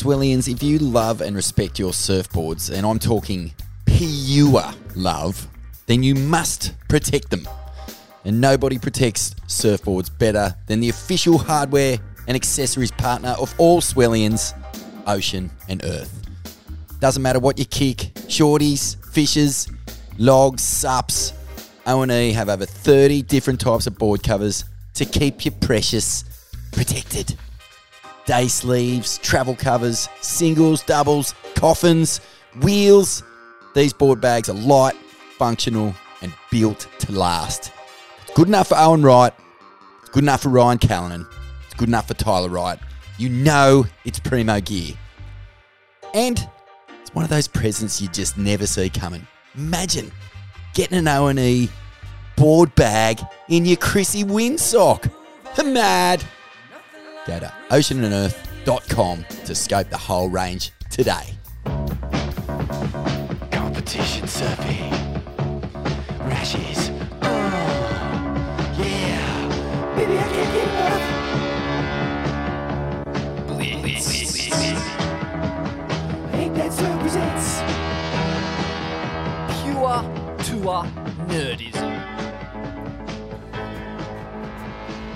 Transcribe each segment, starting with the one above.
Swellians, if you love and respect your surfboards, and I'm talking pure love, then you must protect them. And nobody protects surfboards better than the official hardware and accessories partner of all Swellians, Ocean and Earth. Doesn't matter what you kick, shorties, fishes, logs, sups, O&E have over 30 different types of board covers to keep your precious protected. Day sleeves, travel covers, singles, doubles, coffins, wheels. These board bags are light, functional, and built to last. It's good enough for Owen Wright. It's good enough for Ryan Callanan. It's good enough for Tyler Wright. You know it's primo gear. And it's one of those presents you just never see coming. Imagine getting an O&E board bag in your Chrissy windsock. Mad. Go to oceanandearth.com to scope the whole range today. Competition surfing. Rashes. Oh, yeah. Baby, I can't get enough. Blitz. Ain't that surf presents. Pure tour nerdism.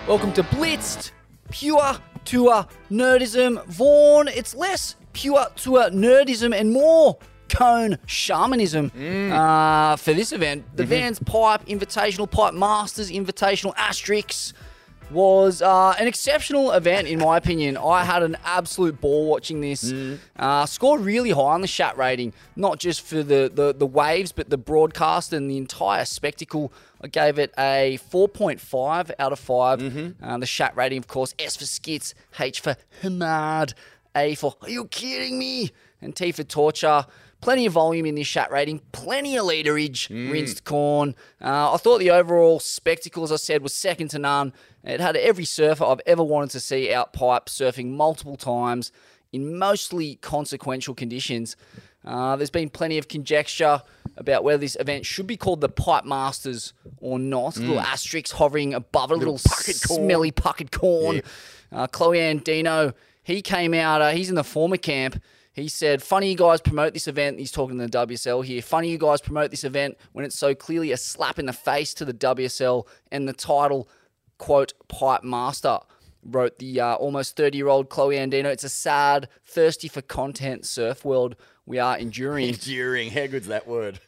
Welcome to Blitzed, pure tour nerdism. Vaughn, it's less pure tour nerdism and more cone shamanism uh, for this event. The Vans Pipe Invitational, Pipe Masters Invitational Asterix was uh, an exceptional event in my opinion. I had an absolute ball watching this. Uh, scored really high on the chat rating, not just for the, the, the waves, but the broadcast and the entire spectacle. I gave it a 4.5 out of 5. Uh, the chat rating, of course, S for skits, H for hamad, A for are you kidding me? And T for torture. Plenty of volume in this chat rating, plenty of leaderage, rinsed corn. Uh, I thought the overall spectacle, as I said, was second to none. It had every surfer I've ever wanted to see out pipe surfing multiple times in mostly consequential conditions. Uh, there's been plenty of conjecture about whether this event should be called the Pipe Masters or not. Little asterisks hovering above a little, corn. smelly puckered corn. Uh, Kalohe Andino, he came out, uh, he's in the former camp. He said, Funny you guys promote this event. He's talking to the WSL here. Funny you guys promote this event when it's so clearly a slap in the face to the WSL and the title, quote, Pipe Master. Wrote the uh, almost 30 year old Kalohe Andino. It's a sad, thirsty for content surf world we are enduring Enduring. How good's that word?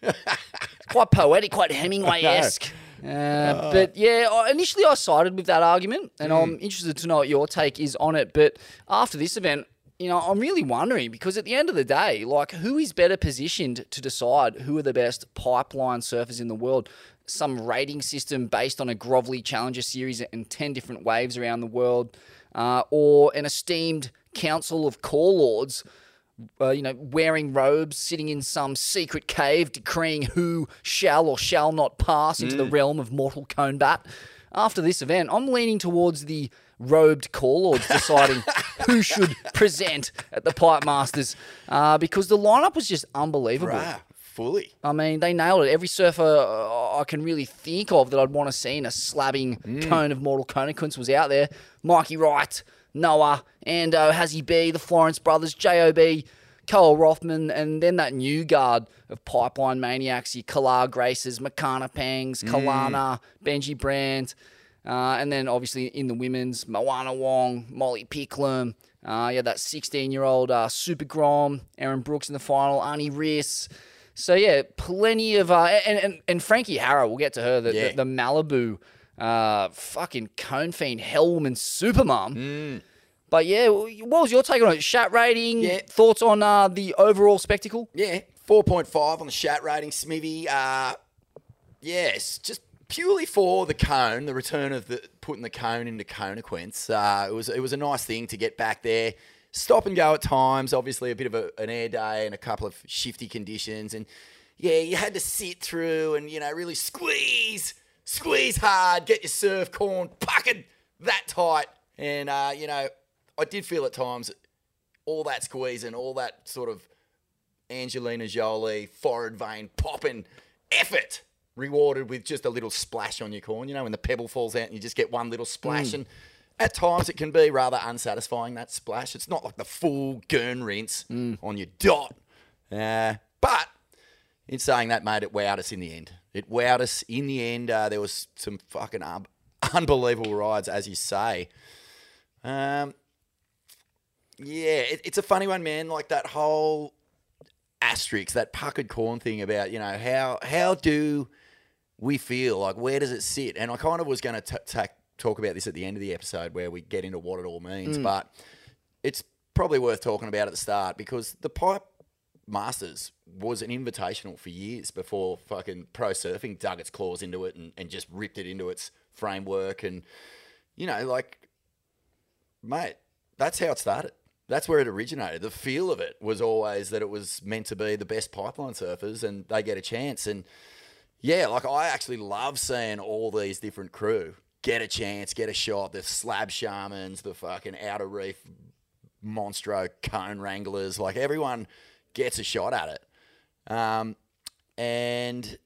quite poetic, quite Hemingway esque. Uh, but yeah, I- initially I sided with that argument, and I'm interested to know what your take is on it. But after this event, you know, I'm really wondering because at the end of the day, like, who is better positioned to decide who are the best pipeline surfers in the world? Some rating system based on a grovelly Challenger series and 10 different waves around the world, uh, or an esteemed council of core lords uh, you know, wearing robes, sitting in some secret cave, decreeing who shall or shall not pass into the realm of mortal combat. After this event, I'm leaning towards the robed core lords deciding who should present at the Pipe Masters uh, because the lineup was just unbelievable. Bruh, fully. I mean, they nailed it. Every surfer uh, I can really think of that I'd want to see in a slabbing Mm. cone of mortal consequence was out there. Mikey Wright, Noah, Ando, Hazzy B, the Florence brothers, J.O.B., Koa Rothman, and then that new guard of pipeline maniacs, your Kala Graces, Makana Pangs, Mm. Kalana, Benji Brand, uh, and then obviously in the women's, Moana Wong, Molly Picklum, uh, had that 16 year old uh, Super Grom, Erin Brooks in the final, Arnie Riss. So yeah, plenty of uh, and, and and Frankie Harrer. We'll get to her. The, Yeah. the, the Malibu, uh, fucking cone fiend, Hell hellwoman, supermum. Mm. But yeah, what was your take on it? Chat rating, Yeah. thoughts on uh, the overall spectacle? Yeah, 4.5 on the chat rating, Smithy. Uh, yes, just purely for the cone, the return of the putting the cone into Conequence. Uh, it was it was a nice thing to get back there. Stop and go at times. Obviously, a bit of a, an air day and a couple of shifty conditions, and yeah, you had to sit through and you know really squeeze, squeeze hard, get your surf corn puckered that tight, and uh, you know I did feel at times all that squeezing, all that sort of Angelina Jolie, forehead vein popping effort rewarded with just a little splash on your corn. You know, when the pebble falls out and you just get one little splash. And at times it can be rather unsatisfying that splash. It's not like the full gurn rinse on your dot. Uh, but in saying that, mate, it wowed us in the end. It wowed us in the end. Uh, there was some fucking un- unbelievable rides, as you say. Um, yeah, it, it's a funny one, man. Like that whole asterisk, that puckered corn thing about you know how how do we feel like where does it sit? And I kind of was going to ta talk about this at the end of the episode where we get into what it all means, mm. but it's probably worth talking about at the start because the pipe masters was an invitational for years before fucking pro surfing dug its claws into it and, and just ripped it into its framework. And you know like mate that's how it started. That's where it originated. The feel of it was always that it was meant to be the best pipeline surfers and they get a chance. And yeah, like I actually love seeing all these different crew get a chance, get a shot. The slab shamans, the fucking outer reef monstro cone wranglers, like everyone gets a shot at it. Um, and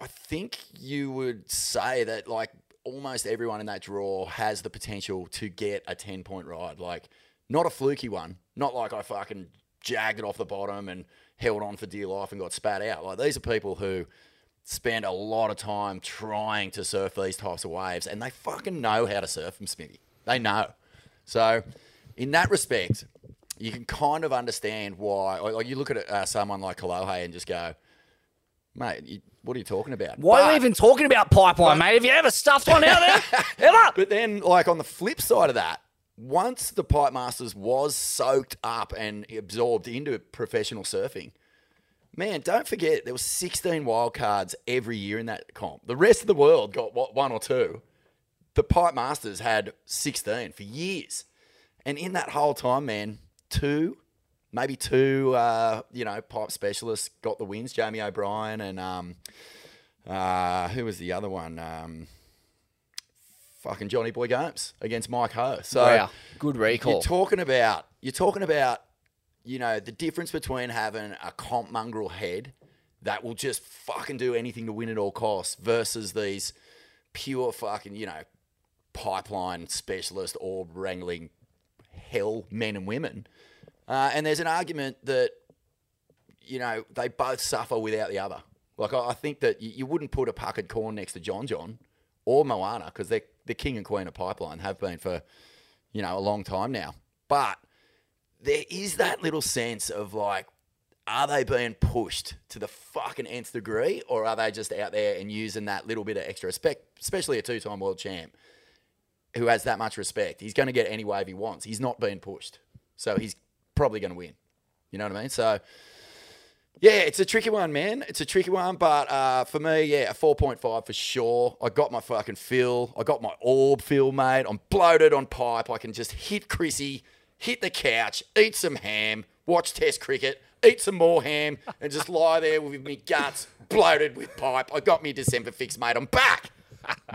I think you would say that like almost everyone in that draw has the potential to get a 10 point ride. Like, not a fluky one. Not like I fucking jagged it off the bottom and held on for dear life and got spat out. Like, these are people who spend a lot of time trying to surf these types of waves and they fucking know how to surf them, Smithy. They know. So, in that respect, you can kind of understand why. Like, you look at uh, someone like Kalohe and just go, mate, you, what are you talking about? Why are But- we even talking about pipeline, mate? Have you ever stuffed one out there? ever? But then, like on the flip side of that, once the Pipe Masters was soaked up and absorbed into professional surfing, man, don't forget there was 16 wild cards every year in that comp. The rest of the world got what, one or two. The Pipe Masters had 16 for years, and in that whole time, man, two, maybe two, uh, you know, pipe specialists got the wins. Jamie O'Brien and um, uh, who was the other one? Um, fucking Johnny Boy Gomes against Mike Ho. So Wow, good recall. you're talking about you're talking about you know the difference between having a comp mongrel head that will just fucking do anything to win at all costs versus these pure fucking you know pipeline specialist or wrangling hell men and women. Uh, and there's an argument that you know they both suffer without the other. Like I, I think that you, you wouldn't put a puckered corn next to John John or Moana because they're the king and queen of pipeline have been for you know a long time now. But there is that little sense of like, are they being pushed to the fucking nth degree, or are they just out there and using that little bit of extra respect, especially a two-time world champ who has that much respect? He's going to get any wave he wants. He's not being pushed, so he's probably going to win. You know what I mean? So. Yeah, it's a tricky one, man. It's a tricky one, but uh, for me, yeah, a 4.5 for sure. I got my fucking fill. I got my orb fill, mate. I'm bloated on pipe. I can just hit Chrissy, hit the couch, eat some ham, watch Test cricket, eat some more ham, and just lie there with me guts bloated with pipe. I got me December fix, mate. I'm back.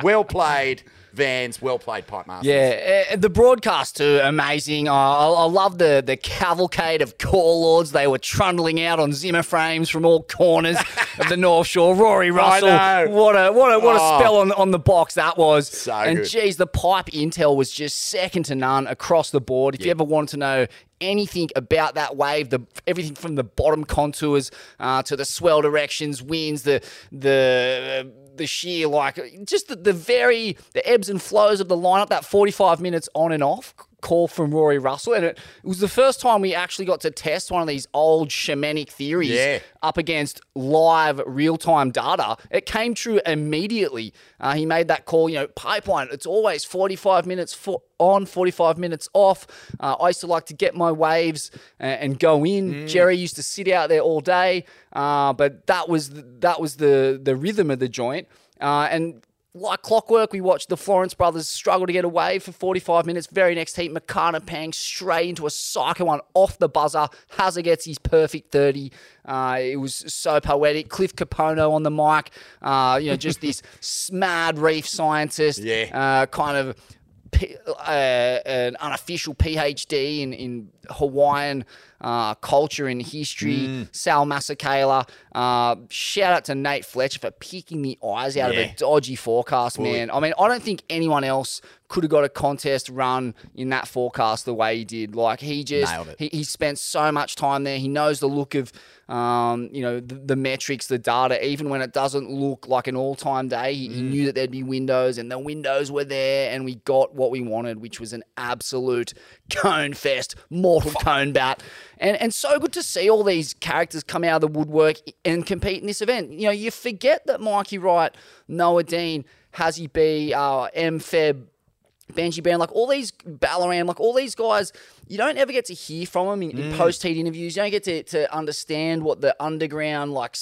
Well played, Vans. Well played, Pipe Masters. Yeah, uh, the broadcast too, amazing. I, I love the the cavalcade of core lords. They were trundling out on Zimmer frames from all corners of the North Shore. Rory Russell, what a what a what Oh. a spell on on the box that was. So and good. geez, the pipe intel was just second to none across the board. If you ever wanted to know anything about that wave, the everything from the bottom contours uh, to the swell directions, winds, the the the sheer like just the, the very the ebbs and flows of the lineup. That forty five minutes on and off call from Rory Russell, and it, it was the first time we actually got to test one of these old shamanic theories Yeah. up against live real time data. It came true immediately. Uh, he made that call, you know, pipeline. It's always 45 minutes fo- on, 45 minutes off. Uh, I used to like to get my waves uh, and go in. Jerry used to sit out there all day, uh, but that was the, that was the the rhythm of the joint. Uh, and like clockwork, we watched the Florence brothers struggle to get away for 45 minutes. Very next heat, Makana Pang straight into a psycho one off the buzzer. Hazza gets his perfect 30. Uh, it was so poetic. Cliff Kapono on the mic, uh, you know, just this mad reef scientist, Yeah. uh, kind of P- uh, an unofficial PhD in, in Hawaiian uh, culture and history. Mm. Sal Masekela. Uh, shout out to Nate Fletcher for picking the eyes out Yeah. of a dodgy forecast, man. I mean, I don't think anyone else could have got a contest run in that forecast the way he did. Like he just he, he spent so much time there. He knows the look of, um, you know, the, the metrics, the data. Even when it doesn't look like an all-time day, he, he Mm. knew that there'd be windows, and the windows were there, and we got what we wanted, which was an absolute cone fest, mortal cone bat. And and so good to see all these characters come out of the woodwork and compete in this event. You know, you forget that Mikey Wright, Noah Deane, Hazzy B, uh, M Feb. Benji Brand, like all these Ballaram, like all these guys, you don't ever get to hear from them in, in post heat interviews. You don't get to, to understand what the underground, like,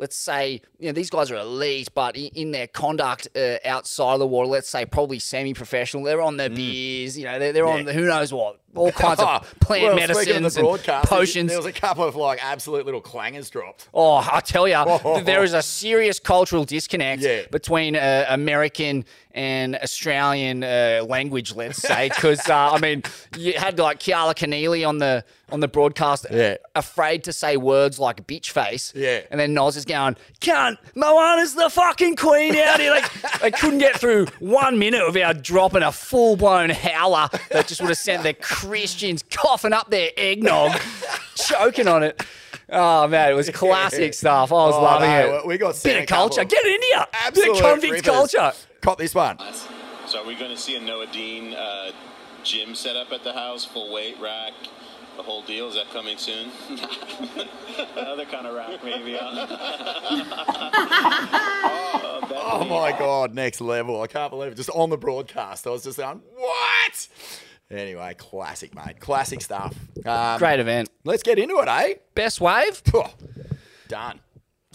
let's say, you know, these guys are elite, but in, in their conduct uh, outside of the water, let's say probably semi professional, they're on their beers, you know, they're, they're on the, who knows what, all kinds of plant well, medicines of the and potions. There was a couple of like absolute little clangers dropped. Oh, I tell you, there is a serious cultural disconnect Yeah. between uh, American and Australian uh, language, let's say, because uh, I mean, you had like Keala Kennelly on the on the broadcast, Yeah. afraid to say words like bitch face, Yeah. and then Noz is going, "Cunt, Moana's the fucking queen out here." Like they couldn't get through one minute without dropping a full blown howler that just would have sent the Christians coughing up their eggnog, choking on it. Oh man, it was classic stuff. I was Oh, loving no, it. we got bit of culture. Get in here. Absolute bit of convict rippers. culture. Caught this one. So are we going to see a Noah Deane uh, gym set up at the house, full weight rack, the whole deal? Is that coming soon? Another kind of rack, maybe. Oh my god, next level! I can't believe it. Just on the broadcast, I was just going, "What?" Anyway, classic, mate. Classic stuff. Um, Great event. Let's get into it, eh? Best wave. Done.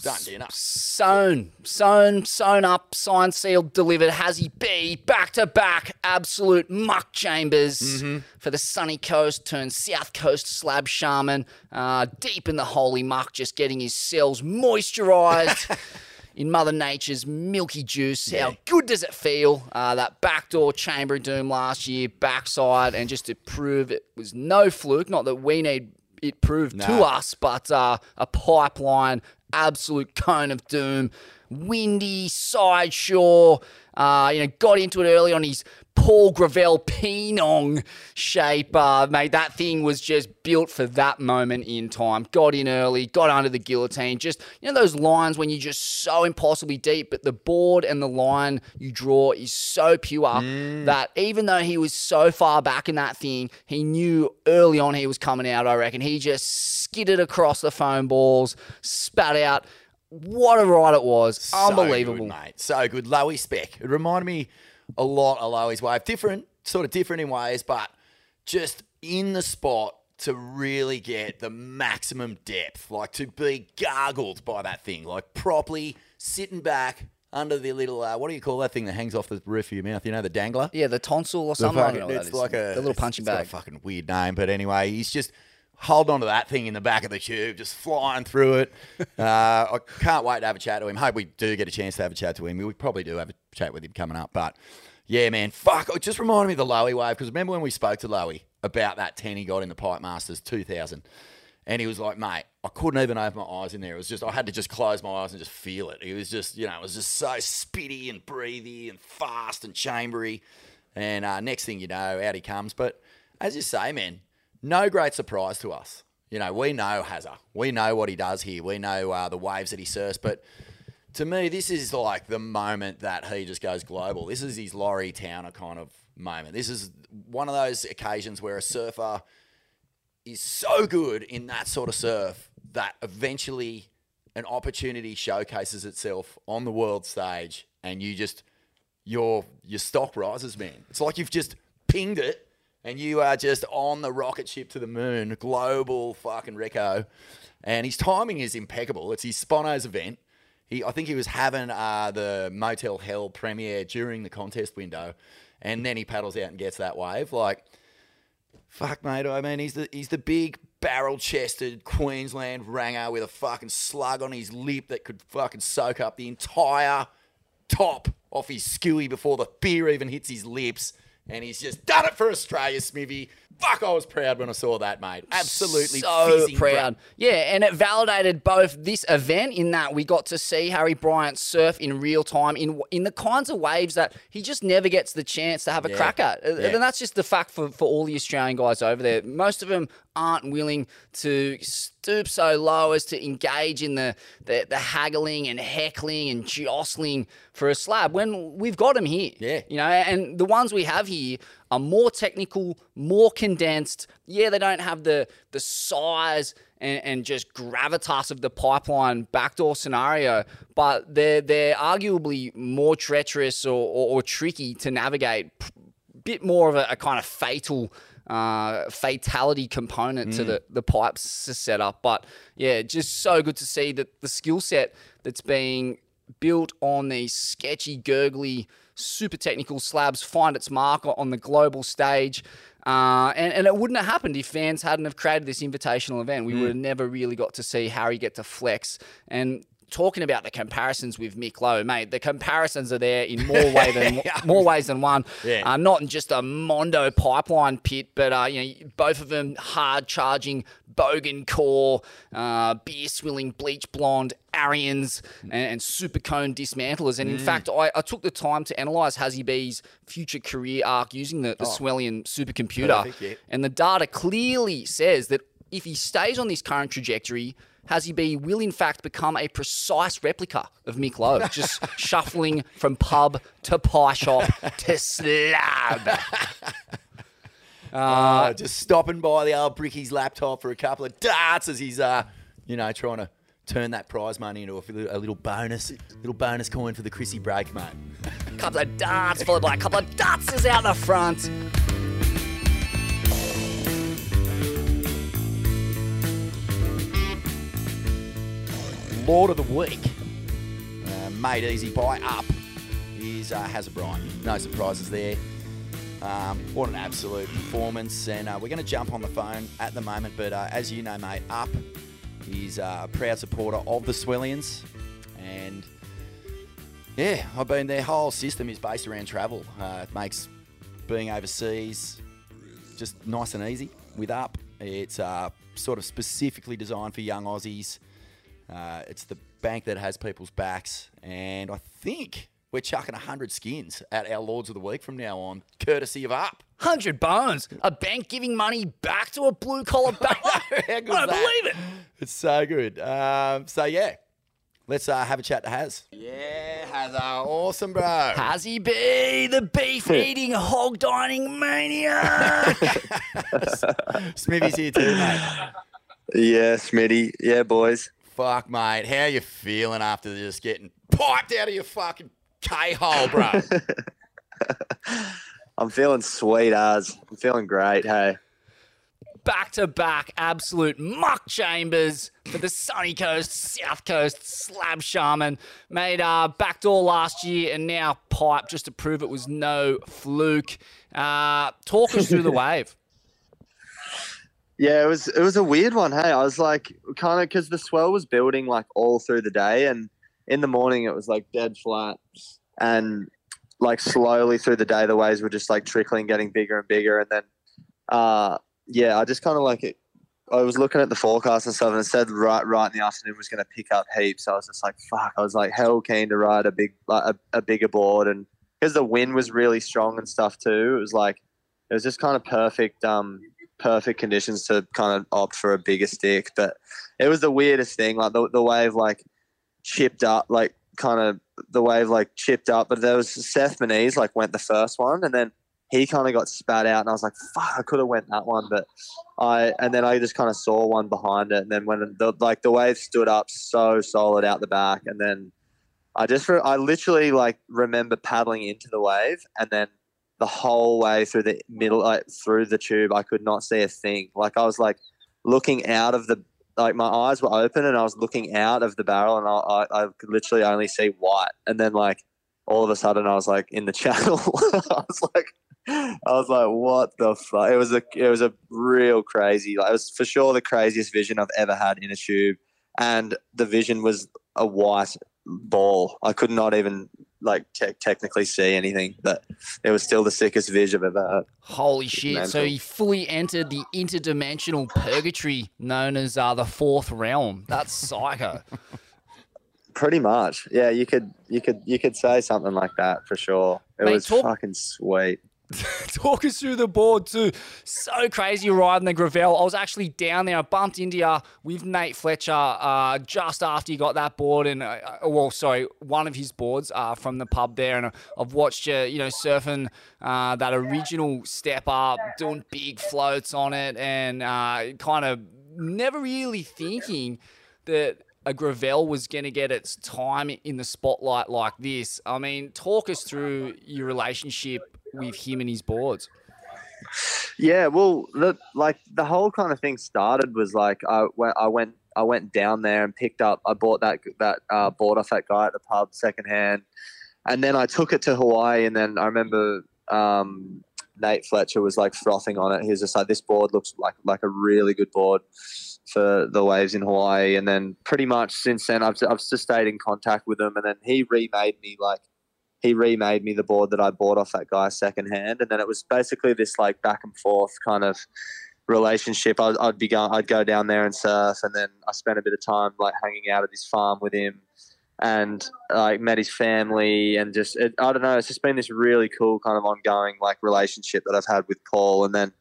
Done dinner. Sewn, sewn, sewn up, signed, sealed, delivered. Hazzy B, back to back, absolute muck chambers Mm-hmm. for the sunny coast turned south coast slab shaman. Uh, deep in the holy muck, just getting his cells moisturized. In Mother Nature's milky juice, how good does it feel? Uh, that backdoor chamber of doom last year, backside, and just to prove it was no fluke. Not that we need it proved to us, but uh, a pipeline, absolute cone of doom, windy, side shore. Uh, you know, got into it early on his Paul Gravel Pinong shape. Uh, mate, that thing was just built for that moment in time. Got in early, got under the guillotine. Just, you know, those lines when you're just so impossibly deep, but the board and the line you draw is so pure that even though he was so far back in that thing, he knew early on he was coming out, I reckon. He just skidded across the foam balls, spat out. What a ride it was. So Unbelievable. good, mate. So good. Lowy spec. It reminded me a lot of Lowy's wave. Different, sort of different in ways, but just in the spot to really get the maximum depth, like to be gargled by that thing, like properly sitting back under the little, uh, what do you call that thing that hangs off the roof of your mouth? You know, the dangler? Yeah, the tonsil or The something. Fucking- don't know what it's like a the little punching bag. a fucking weird name, but anyway, he's just holding on to that thing in the back of the tube, just flying through it. uh, I can't wait to have a chat to him. Hope we do get a chance to have a chat to him. We probably do have a chat with him coming up, but yeah, man, fuck, it just reminded me of the Lowy wave because remember when we spoke to Lowy about that ten he got in the Pipe Masters 2000. And he was like, mate, I couldn't even open my eyes in there. It was just, I had to just close my eyes and just feel it. It was just, you know, it was just so spitty and breathy and fast and chambery. And uh, next thing you know, out he comes. But as you say, man, no great surprise to us. You know, we know Hazza. We know what he does here. We know uh, the waves that he surfs. But to me, this is like the moment that he just goes global. This is his Laurie Towner kind of moment. This is one of those occasions where a surfer is so good in that sort of surf that eventually an opportunity showcases itself on the world stage and you just your your stock rises man it's like you've just pinged it and you are just on the rocket ship to the moon global fucking reco and his timing is impeccable it's his sponos event he i think he was having uh, the motel hell premiere during the contest window and then he paddles out and gets that wave like Fuck, mate. I mean, he's the he's the big barrel-chested Queensland ranger with a fucking slug on his lip that could fucking soak up the entire top off his skewy before the beer even hits his lips. And he's just done it for Australia, Smithy. Fuck, I was proud when I saw that, mate. Absolutely so proud. Yeah, and it validated both this event in that we got to see Harry Bryant surf in real time in in the kinds of waves that he just never gets the chance to have a Yeah. crack at. Yeah. And that's just the fact for, for all the Australian guys over there. Most of them aren't willing to stoop so low as to engage in the, the, the haggling and heckling and jostling for a slab when we've got them here. Yeah. You know, and the ones we have here are more technical, more condensed. Yeah, they don't have the the size and, and just gravitas of the pipeline backdoor scenario, but they're they're arguably more treacherous or, or, or tricky to navigate. Bit more of a, a kind of fatal uh, fatality component to the, the pipes setup. But yeah, just so good to see that the skill set that's being built on these sketchy, gurgly, super technical slabs find its mark on the global stage. Uh, and, and it wouldn't have happened if Vans hadn't have created this invitational event. We would have never really got to see Harry get to flex. And talking about the comparisons with Mick Lowe, mate, the comparisons are there in more way than more ways than one. Yeah. Uh, not in just a Mondo pipeline pit, but uh, you know, both of them hard charging, bogan core, uh, beer swilling, bleach blonde, Arians, and, and super cone dismantlers. And in fact, I, I took the time to analyze Hazzy B's future career arc using the, the Swellian supercomputer. Perfect, yeah. And the data clearly says that if he stays on this current trajectory, Hazzy B will in fact become a precise replica of Mick Lowe, just shuffling from pub to pie shop to slab. Uh, just stopping by the old Bricky's laptop for a couple of darts as he's, uh, you know, trying to turn that prize money into a, little bonus, little bonus coin for the Chrissy break, mate. A couple of darts followed by a couple of dutzes out the front. Lord of the week, uh, made easy by up, is uh, Hazza Bryant. No surprises there. Um, what an absolute performance. And uh, we're going to jump on the phone at the moment. But uh, as you know, mate, Up is uh, a proud supporter of the Swellians. And yeah, I've been their whole system is based around travel. Uh, it makes being overseas just nice and easy with Up. It's uh, sort of specifically designed for young Aussies. Uh, it's the bank that has people's backs. And I think we're chucking 100 skins at our Lords of the Week from now on, courtesy of Up. 100 bones. A bank giving money back to a blue collar bank. I don't that? believe it. It's so good. Um, so, yeah, let's uh, have a chat to Haz. Yeah, Hazza. Awesome, bro. Hazzy B, the beef eating, hog dining maniac. Smithy's here too, mate. Yeah, Smitty. Yeah, boys. Fuck, mate. How you feeling after just getting piped out of your fucking K-hole, bro? I'm feeling sweet as. I'm feeling great. Hey. back to back absolute muck chambers for the sunny coast, south coast slab shaman. Made uh, backdoor last year and now pipe just to prove it was no fluke. Uh, talk us through the wave. Yeah, it was it was a weird one. Hey, I was like kind of because the swell was building like all through the day, and in the morning it was like dead flat, and like slowly through the day the waves were just like trickling, getting bigger and bigger, and then uh yeah, I just kind of like it. I was looking at the forecast and stuff, and it said right right in the afternoon was going to pick up heaps. I was just like, fuck. I was like hell keen to ride a big like a, a bigger board, and because the wind was really strong and stuff too, it was like it was just kind of perfect. Um, perfect conditions to kind of opt for a bigger stick. But it was the weirdest thing. Like the, the wave like chipped up, like kind of the wave like chipped up. But there was Seth Moniz like went the first one, and then he kind of got spat out, and I was like, "Fuck, I could have went that one." But I and then I just kind of saw one behind it, and then when the like the wave stood up so solid out the back, and then I just I literally like remember paddling into the wave, and then the whole way through the middle, like through the tube, I could not see a thing. Like I was like looking out of the, like my eyes were open and I was looking out of the barrel and I, I, I could literally only see white. And then like all of a sudden I was like in the channel. I was like, I was like, what the fuck? It was a, it was a real crazy. Like it was for sure the craziest vision I've ever had in a tube, and the vision was a white ball. I could not even like te- technically see anything, but it was still the sickest vision I've ever had. Holy shit. So he fully entered the interdimensional purgatory known as uh, the fourth realm. That's psycho. Pretty much, yeah. You could you could you could say something like that for sure. It Mate, was talk- fucking sweet. Talk us through the board too. So crazy riding the Gravel. I was actually down there. I bumped into you with Nate Fletcher uh, just after you got that board, and uh, uh, well, sorry, one of his boards uh, from the pub there. And I've watched you, you know, surfing uh, that original step up, doing big floats on it, and uh, kind of never really thinking that a Gravel was going to get its time in the spotlight like this. I mean, talk us through your relationship with him and his boards. Yeah, well, the like the whole kind of thing started was like I went I went I went down there and picked up I bought that that uh, board off that guy at the pub secondhand, and then I took it to Hawaii, and then I remember um, Nate Fletcher was like frothing on it. He was just like, "This board looks like like a really good board." For the waves in Hawaii, and then pretty much since then, I've I've just stayed in contact with him, and then he remade me like he remade me the board that I bought off that guy secondhand, and then it was basically this like back and forth kind of relationship. I'd, I'd be going, I'd go down there and surf, and then I spent a bit of time like hanging out at his farm with him, and like met his family, and just it, I don't know, it's just been this really cool kind of ongoing like relationship that I've had with Paul, and then.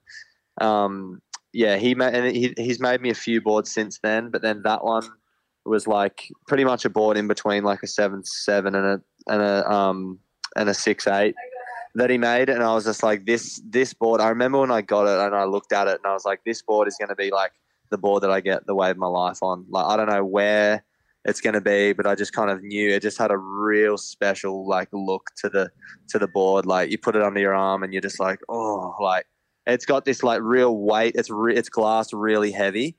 Um, yeah, he made and he, he's made me a few boards since then, but then that one was like pretty much a board in between like a seven seven and a and a um and a six eight that he made, and I was just like this this board. I remember when I got it and I looked at it and I was like, this board is going to be like the board that I get the wave of my life on. Like I don't know where it's going to be, but I just kind of knew it just had a real special like look to the to the board. Like you put it under your arm and you're just like, oh, like it's got this like real weight. It's re- it's glass really heavy,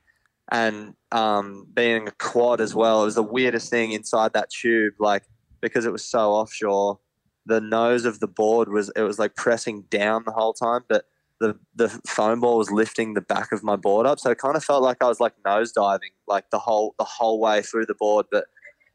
and um, being a quad as well, it was the weirdest thing inside that tube. Like because it was so offshore, the nose of the board was it was like pressing down the whole time, but the the foam ball was lifting the back of my board up, so it kind of felt like I was like nose diving like the whole the whole way through the board, but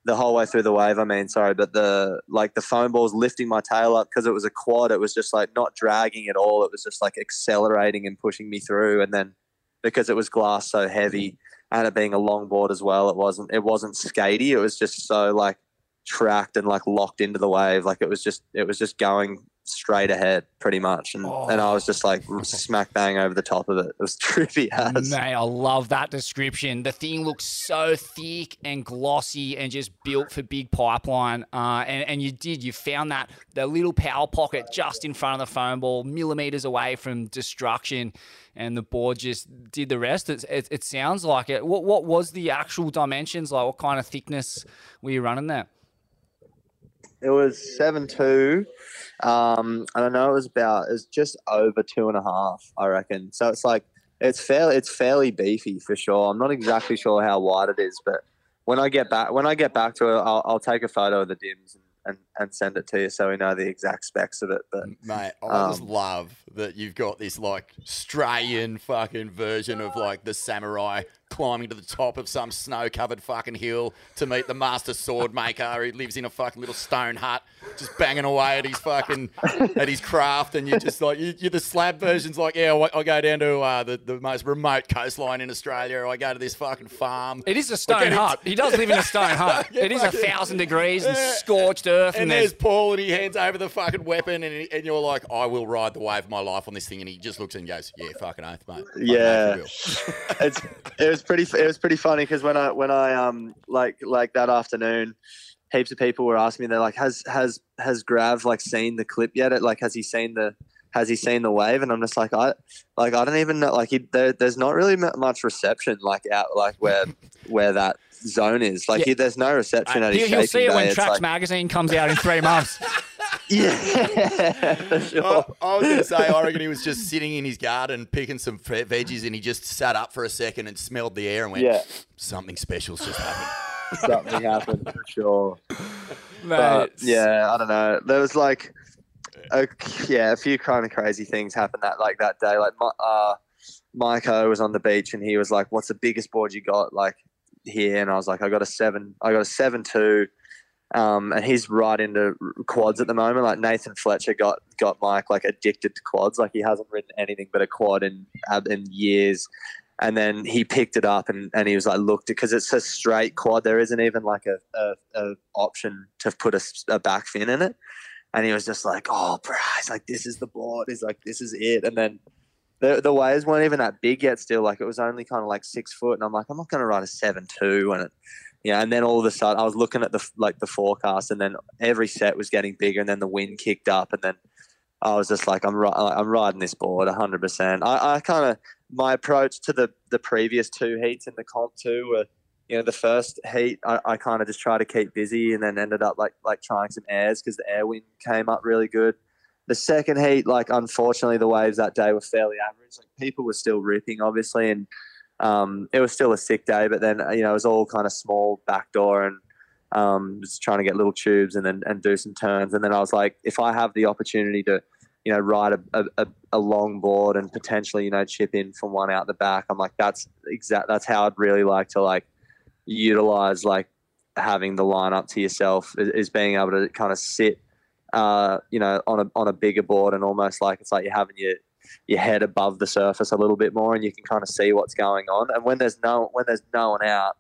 the whole way through the wave. I mean, sorry, but the like the foam ball was lifting my tail up because it was a quad. It was just like not dragging at all. It was just like accelerating and pushing me through. And then because it was glass so heavy and it being a long board as well, it wasn't it wasn't skatey. It was just so like tracked and like locked into the wave. Like it was just it was just going straight ahead pretty much. And and I was just like smack bang over the top of it. It was trippy as. Mate, I love that description. The thing looks so thick and glossy and just built for big pipeline. Uh, and, and you did, you found that the little power pocket just in front of the foam ball, millimeters away from destruction. And the board just did the rest. It, it, it sounds like it. What, what was the actual dimensions? Like, what kind of thickness were you running there? It was seven two, um, and I know it was about it was just over two and a half, I reckon. So it's like it's fairly it's fairly beefy for sure. I'm not exactly sure how wide it is, but when I get back when I get back to it, I'll, I'll take a photo of the dims and, and, and send it to you so we know the exact specs of it. But Mate, I just Um, love that you've got this like Australian fucking version of like the samurai climbing to the top of some snow covered fucking hill to meet the master sword maker who lives in a fucking little stone hut, just banging away at his fucking at his craft. And you're just like, you, you're the slab version's like, yeah, I, I go down to uh, the, the most remote coastline in Australia. or I go to this fucking farm. It is a stone hut. He does live in a stone hut. Yeah, it is a thousand degrees and Yeah. scorched earth, and, And there's there's Paul, and he hands over the fucking weapon, and, he- and you're like, I will ride the wave of my life on this thing. And he just looks and goes, Yeah, fucking oath, mate. Yeah. oath you will." it's it was pretty it was pretty funny because when I when I um like like that afternoon, heaps of people were asking me they're like has has has Grav like seen the clip yet? Like has he seen the has he seen the wave? And I'm just like I like I don't even know like he, there, there's not really mu- much reception like out like where where that zone is like Yeah. he, there's no reception at his he'll, he'll see it day. when It's Tracks like- magazine comes out in three months. yeah for sure. Oh, I was going to say, I reckon he was just sitting in his garden picking some fe- veggies, and he just sat up for a second and smelled the air and went, Yeah. Something special's just happened. something happened for sure. Mate, but yeah, I don't know. There was like, a, yeah, a few kind of crazy things happened that like that day. Like, my, uh, Miko was on the beach and he was like, "What's the biggest board you got?" Like here, and I was like, "I got a seven. I got a seven two, Um, and he's right into quads at the moment. Like Nathan Fletcher got got Mike like addicted to quads. Like he hasn't ridden anything but a quad in in years. And then he picked it up and, and he was like, looked because it's a straight quad. There isn't even like a, a, a option to put a back fin in it. And he was just like, oh, bro, he's like, this is the board. He's like, this is it. And then the, the waves weren't even that big yet still. Like it was only kind of like six foot. And I'm like, I'm not going to ride a seven two. And it, yeah. And then all of a sudden I was looking at the, like the forecast and then every set was getting bigger and then the wind kicked up. And then I was just like, I'm, I'm riding this board 100%. I, I kind of, my approach to the, the previous two heats in the comp too were, you know, the first heat, I, I kind of just tried to keep busy and then ended up like, like trying some airs because the air wind came up really good the second heat, like unfortunately, the waves that day were fairly average. Like people were still ripping, obviously, and um, it was still a sick day. But then you know it was all kind of small backdoor and um, just trying to get little tubes and then and do some turns. And then I was like, if I have the opportunity to, you know, ride a, a, a long board and potentially you know chip in from one out the back, I'm like, that's exact. That's how I'd really like to like utilize like having the lineup to yourself is, is being able to kind of sit uh, you know, on a on a bigger board and almost like it's like you're having your your head above the surface a little bit more, and you can kind of see what's going on. And when there's no when there's no one out,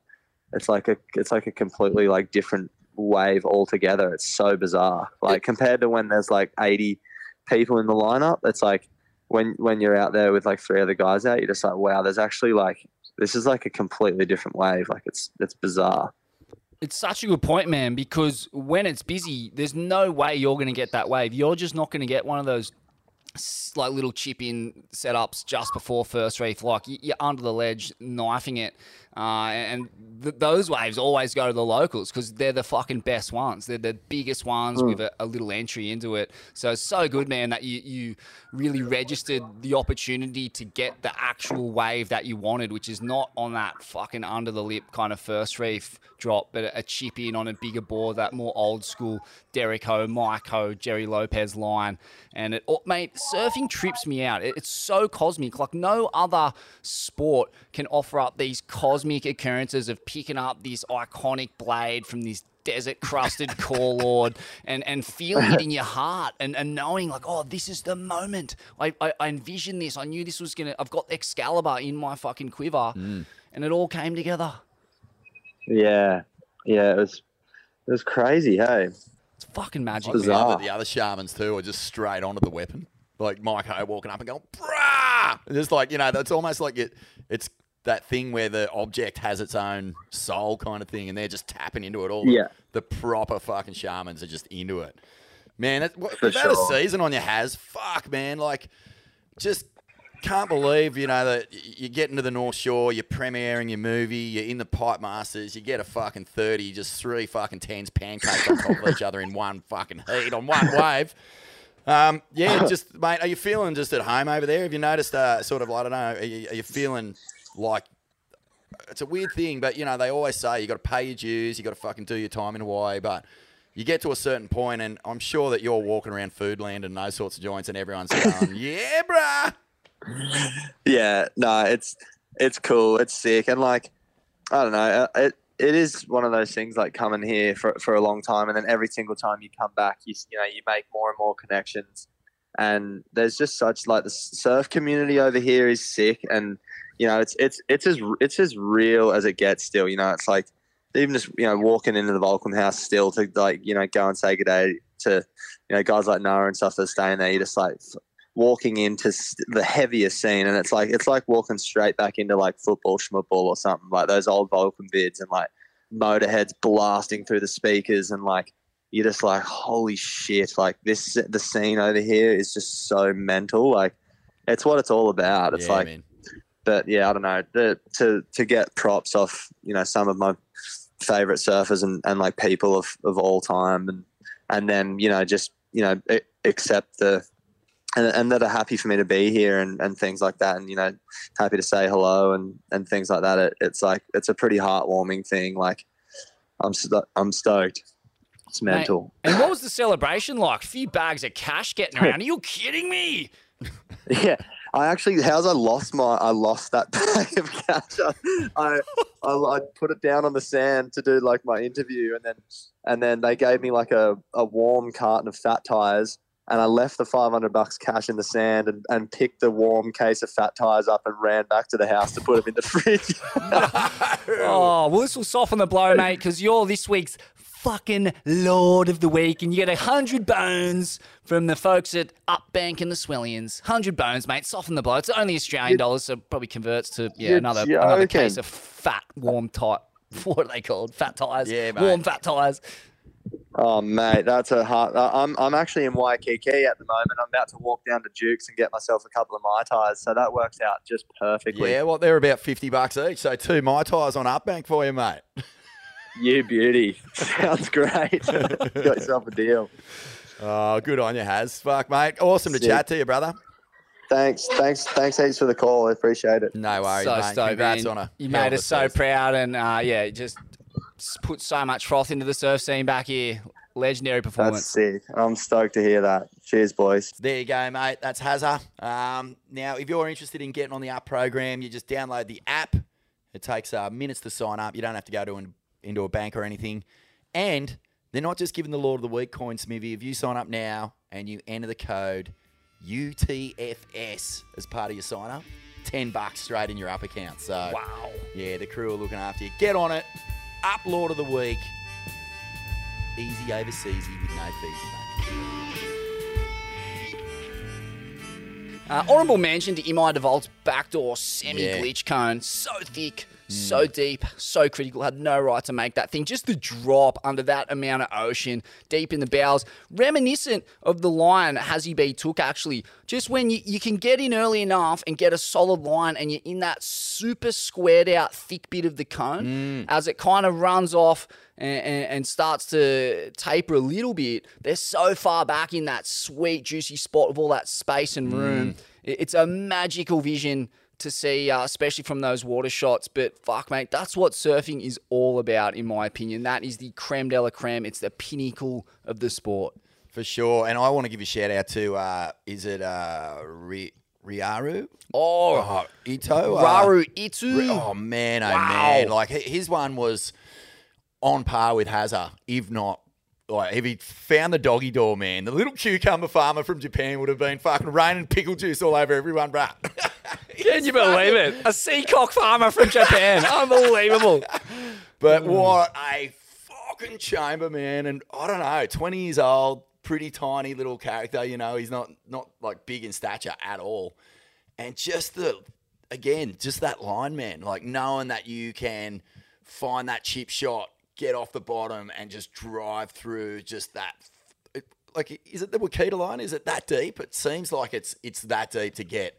it's like a it's like a completely like different wave altogether. It's so bizarre. Like compared to when there's like 80 people in the lineup, it's like when when you're out there with like three other guys out, you're just like, wow, there's actually like this is like a completely different wave. Like it's it's bizarre. It's such a good point, man, because when it's busy, there's no way you're going to get that wave. You're just not going to get one of those like little chip in setups just before first reef. Like you're under the ledge, knifing it. Uh, and th- those waves always go to the locals because they're the fucking best ones. They're the biggest ones with a, a little entry into it. So it's so good, man, that you, you really registered the opportunity to get the actual wave that you wanted, which is not on that fucking under the lip kind of first reef drop, but a, a chip in on a bigger board, that more old school Derek Ho, Mike Ho, Jerry Lopez line. And it, oh, mate, surfing trips me out. It- it's so cosmic. Like no other sport can offer up these cosmic occurrences of picking up this iconic blade from this desert crusted core lord and, and feeling it in your heart and, and knowing like, oh, this is the moment. I, I, I envisioned this. I knew this was gonna I've got Excalibur in my fucking quiver. Mm. And it all came together. Yeah, yeah, it was it was crazy. Hey, It's fucking magic. Bizarre. man. The other shamans too are just straight onto the weapon. Like Mike Ho walking up and going, brah! And Just like, you know, that's almost like it, it's that thing where the object has its own soul kind of thing and they're just tapping into it all. Yeah. The proper fucking shamans are just into it. Man, that, what, For you've a season on your has. Fuck, man. Like, just can't believe, you know, that you're getting to the North Shore, you're premiering your movie, you're in the Pipe Masters, you get a fucking 30, just three fucking tens pancaked on top of each other in one fucking heat on one wave. Um, yeah, just, mate, are you feeling just at home over there? Have you noticed, uh, sort of, I don't know, are you, are you feeling like it's a weird thing, but you know they always say you got to pay your dues, you got to fucking do your time in Hawaii. But you get to a certain point, and I'm sure that you're walking around Foodland and those sorts of joints, and everyone's going, "Yeah, bruh." yeah, no, it's it's cool, it's sick, and like I don't know, uh, it it is one of those things like coming here for for a long time, and then every single time you come back, you you know you make more and more connections, and there's just such like the surf community over here is sick, and you know it's it's it's as it's as real as it gets. Still, you know, it's like even just you know walking into the Volcom house still to like you know go and say good day to you know guys like Noah and stuff that are staying there. You're just like walking into the heaviest scene, and it's like it's like walking straight back into like football schmootball or something like those old Volcom vids and like motorheads blasting through the speakers and like you're just like holy shit like this the scene over here is just so mental like it's what it's all about it's yeah, like man. But yeah, I don't know. The, to to get props off, you know, some of my favorite surfers and, and like people of, of all time, and and then you know just you know accept the and, and that are happy for me to be here and, and things like that, and you know happy to say hello and, and things like that. It, it's like it's a pretty heartwarming thing. Like I'm sto- I'm stoked. It's Mate, mental. and what was the celebration like? A few bags of cash getting around. Are you kidding me? Yeah, I actually, how's I lost my, I lost that bag of cash. I, I, I, put it down on the sand to do like my interview, and then, and then they gave me like a, a warm carton of fat tires, and I left the five hundred bucks cash in the sand, and, and picked the warm case of fat tires up, and ran back to the house to put them in the fridge. Oh, well, this will soften the blow, mate, because you're this week's fucking Lord of the Week, and you get a hundred bones from the folks at Upbank and the Swellians. Hundred bones, mate. Soften the blow. It's only Australian dollars, so it probably converts to yeah You're another another case of fat warm tight. What are they called? Fat tires. Yeah, mate. warm fat tires. oh mate, that's a hard. uh, I'm, I'm actually in Waikiki at the moment. I'm about to walk down to Duke's and get myself a couple of Mai Tais, so that works out just perfectly. Yeah, well, they're about 50 bucks each. So two Mai Tais on Upbank for you, mate. You beauty. Sounds great. Got yourself a deal. Oh, good on you, Has. Fuck, mate. Awesome to Sick. chat to you, brother. Thanks, thanks, thanks heaps for the call. I appreciate it. No worries, so mate. stoked, Congrats man. on a You hell made us so Thursday. proud, and uh, yeah, just put so much froth into the surf scene back here. Legendary performance. That's performance. sick. I'm stoked to hear that. Cheers, boys. There you go, mate. That's Hazza. Um, now, if you're interested in getting on the app program, you just download the app. It takes uh, minutes to sign up. You don't have to go to an, into a bank or anything. And they're not just giving the Lord of the Week coin, Smithy. If you sign up now and you enter the code UTFS as part of your sign up, 10 bucks straight in your Up account. So, Wow. yeah, the crew are looking after you. Get on it. Up Lord of the Week. Easy overseas with no fees. Uh, honorable mention to Imai DeVault's backdoor semi Yeah. glitch cone. So thick, so mm. deep, so critical. Had no right to make that thing. Just the drop under that amount of ocean, deep in the bowels. Reminiscent of the line Hazzy B took, actually. Just when you, you can get in early enough and get a solid line and you're in that super squared out thick bit of the cone, mm. as it kind of runs off and, and, and starts to taper a little bit, they're so far back in that sweet, juicy spot with all that space and room. Mm. It- It's a magical vision to see, uh, especially from those water shots. But fuck, mate, that's what surfing is all about, in my opinion. That is the creme de la creme. It's the pinnacle of the sport. For sure. And I want to give a shout out to, uh, is it uh, Ri- Riaru? Oh, Oh, Ito? Uh, Raru Itu. Ri- oh, man, oh, Wow. man. Like, his one was on par with Hazza, if not. Like, if he found the doggy door, man, the little cucumber farmer from Japan would have been fucking raining pickle juice all over everyone, bruh. Can you believe it? A seacock farmer from Japan. Unbelievable. But mm. what a fucking chamber, man. And I don't know, 20 years old, pretty tiny little character, you know, he's not not like big in stature at all. And just the again, just that line, man, like knowing that you can find that chip shot, get off the bottom and just drive through just that it, like is it the Wakita line? Is it that deep? It seems like it's it's that deep to get,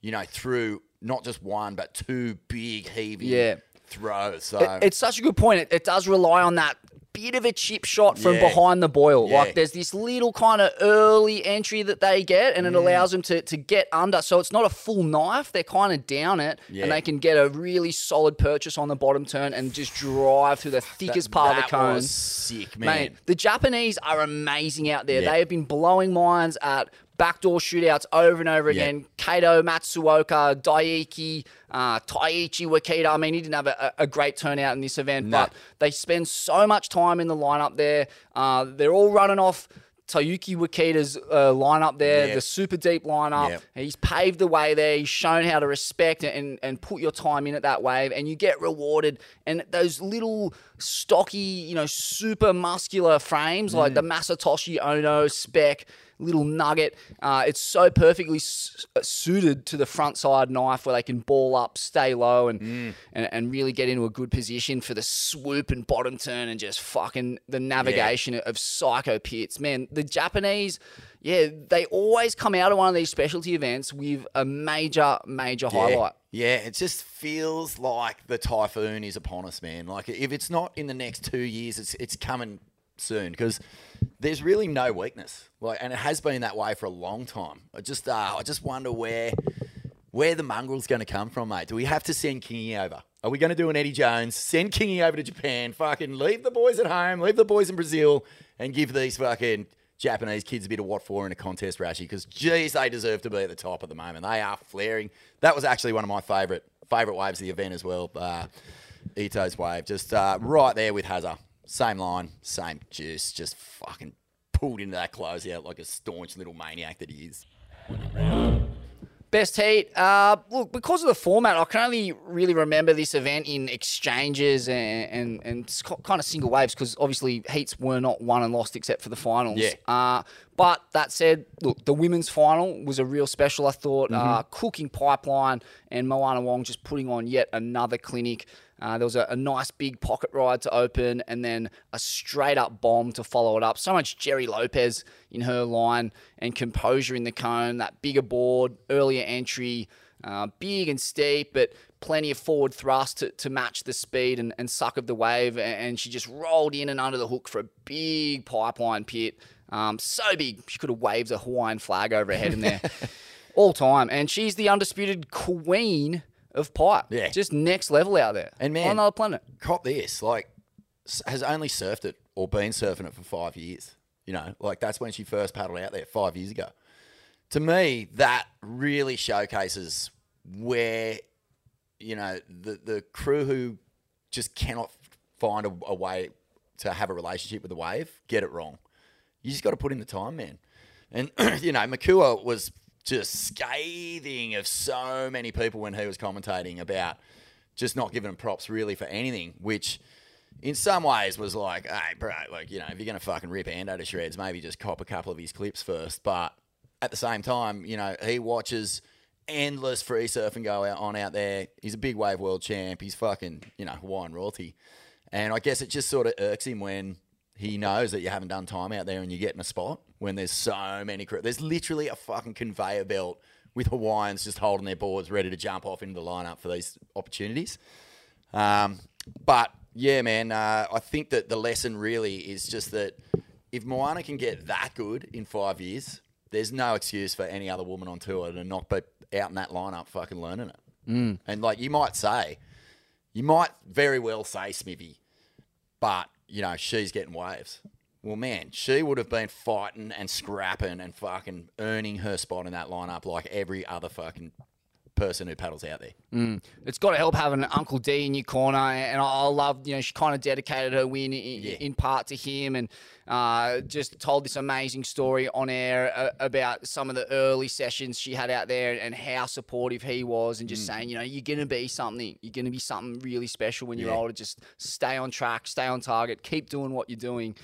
you know, through not just one but two big heaving Yeah. throws. So It- it's such a good point. It, it does rely on that bit of a chip shot from Yeah. behind the boil. Yeah. Like there's this little kind of early entry that they get, and it allows them to, to get under. So it's not a full knife. They're kind of down it, Yeah. and they can get a really solid purchase on the bottom turn and just drive through the thickest part of the that cone. sick, man. Mate, the Japanese are amazing out there. Yeah. They have been blowing minds at backdoor shootouts over and over Yeah. again. Kato Matsuoka, Daiki, uh, Taiichi Wakita. I mean, he didn't have a, a great turnout in this event, No. but they spend so much time in the lineup there. Uh, they're all running off. Takayuki Wakita's uh, lineup there, Yeah. the super deep lineup. Yep. He's paved the way there. He's shown how to respect and, and put your time in at that wave, and you get rewarded. And those little stocky, you know, super muscular frames like Mm. the Masatoshi Ono spec, little nugget, uh, it's so perfectly s- suited to the front side knife where they can ball up, stay low, and, Mm. and and really get into a good position for the swoop and bottom turn and just fucking the navigation of psycho pits. Man, the Japanese. Yeah, they always come out of one of these specialty events with a major, major yeah. highlight. Yeah, it just feels like the typhoon is upon us, man. Like if it's not in the next two years, it's it's coming soon because there's really no weakness. Like, and it has been that way for a long time. I just uh, I just wonder where where the mongrel's going to come from, mate. Do we have to send Kingy over? Are we going to do an Eddie Jones? Send Kingy over to Japan. Fucking leave the boys at home. Leave the boys in Brazil, and give these fucking Japanese kids a bit of what for in a contest, Rashi, because geez, they deserve to be at the top at the moment. They are flaring. That was actually one of my favourite favourite waves of the event as well. Uh, Ito's wave, just uh, right there with Hazza. Same line, same juice, just fucking pulled into that closeout like a staunch little maniac that he is. Best heat. Uh, look, because of the format, I can only really remember this event in exchanges and and, and kind of single waves because obviously heats were not won and lost except for the finals. Yeah. Uh, but that said, look, the women's final was a real special. I thought uh, cooking pipeline and Moana Wong just putting on yet another clinic. Uh, there was a, a nice big pocket ride to open and then a straight up bomb to follow it up. So much Gerry Lopez in her line and composure in the cone, that bigger board, earlier entry, uh, big and steep, but plenty of forward thrust to, to match the speed and, and suck of the wave. And she just rolled in and under the hook for a big pipeline pit. Um, so big, she could have waved a Hawaiian flag over her head in there all time. And she's the undisputed queen of pipe. Yeah. Just next level out there. And man- on another planet. cop this, like, has only surfed it or been surfing it for five years. You know, like that's when she first paddled out there five years ago. To me, that really showcases where, you know, the, the crew who just cannot find a, a way to have a relationship with the wave get it wrong. You just got to put in the time, man. And, you know, Makua was just scathing of so many people when he was commentating about just not giving him props really for anything, which in some ways was like, hey, bro, like, you know, if you're going to fucking rip Ando to shreds, maybe just cop a couple of his clips first. But at the same time, you know, he watches endless free surfing go out on out there. He's a big wave world champ. He's fucking, you know, Hawaiian royalty. And I guess it just sort of irks him when he knows that you haven't done time out there and you get in a spot when there's so many crew. There's literally a fucking conveyor belt with Hawaiians just holding their boards ready to jump off into the lineup for these opportunities. Um, but yeah, man, uh, I think that the lesson really is just that if Moana can get that good in five years, there's no excuse for any other woman on tour to not be out in that lineup fucking learning it. Mm. And like you might say, you might very well say Smithy, but you know she's getting waves. Well, man, she would have been fighting and scrapping and fucking earning her spot in that lineup like every other fucking person who paddles out there. Mm. it's got to help having Uncle D in your corner, and I, I love you know she kind of dedicated her win in, Yeah. in part to him, and uh, just told this amazing story on air uh, about some of the early sessions she had out there and how supportive he was, and Mm. just saying you know you're gonna be something, you're gonna be something really special when you're Yeah. older. Just stay on track, stay on target, keep doing what you're doing.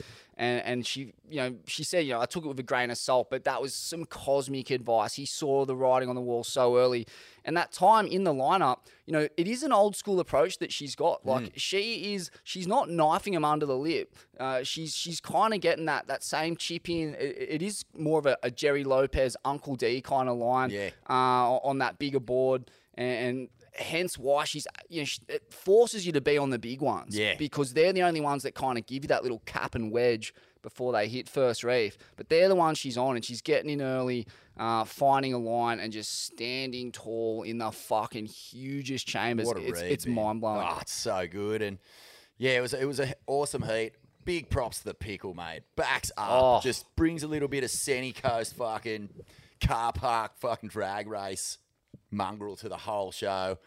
And, and she, you know, she said, you know, I took it with a grain of salt, but that was some cosmic advice. He saw the writing on the wall so early, and that time in the lineup, you know, it is an old school approach that she's got. Like she is, she's not knifing him under the lip. Uh, she's she's kind of getting that that same chip in. It, it is more of a, a Gerry Lopez, Uncle D kind of line Yeah. uh, on that bigger board, and, and hence why she's, you know, she, it forces you to be on the big ones Yeah. because they're the only ones that kind of give you that little cap and wedge before they hit first reef. But they're the ones she's on, and she's getting in early, uh, finding a line, and just standing tall in the fucking hugest chambers. What a it's read, it's man. mind blowing. Oh, it's so good, and yeah, it was it was an awesome heat. Big props to the pickle, mate. Backs up, Oh. just brings a little bit of Sunny Coast fucking car park fucking drag race mongrel to the whole show.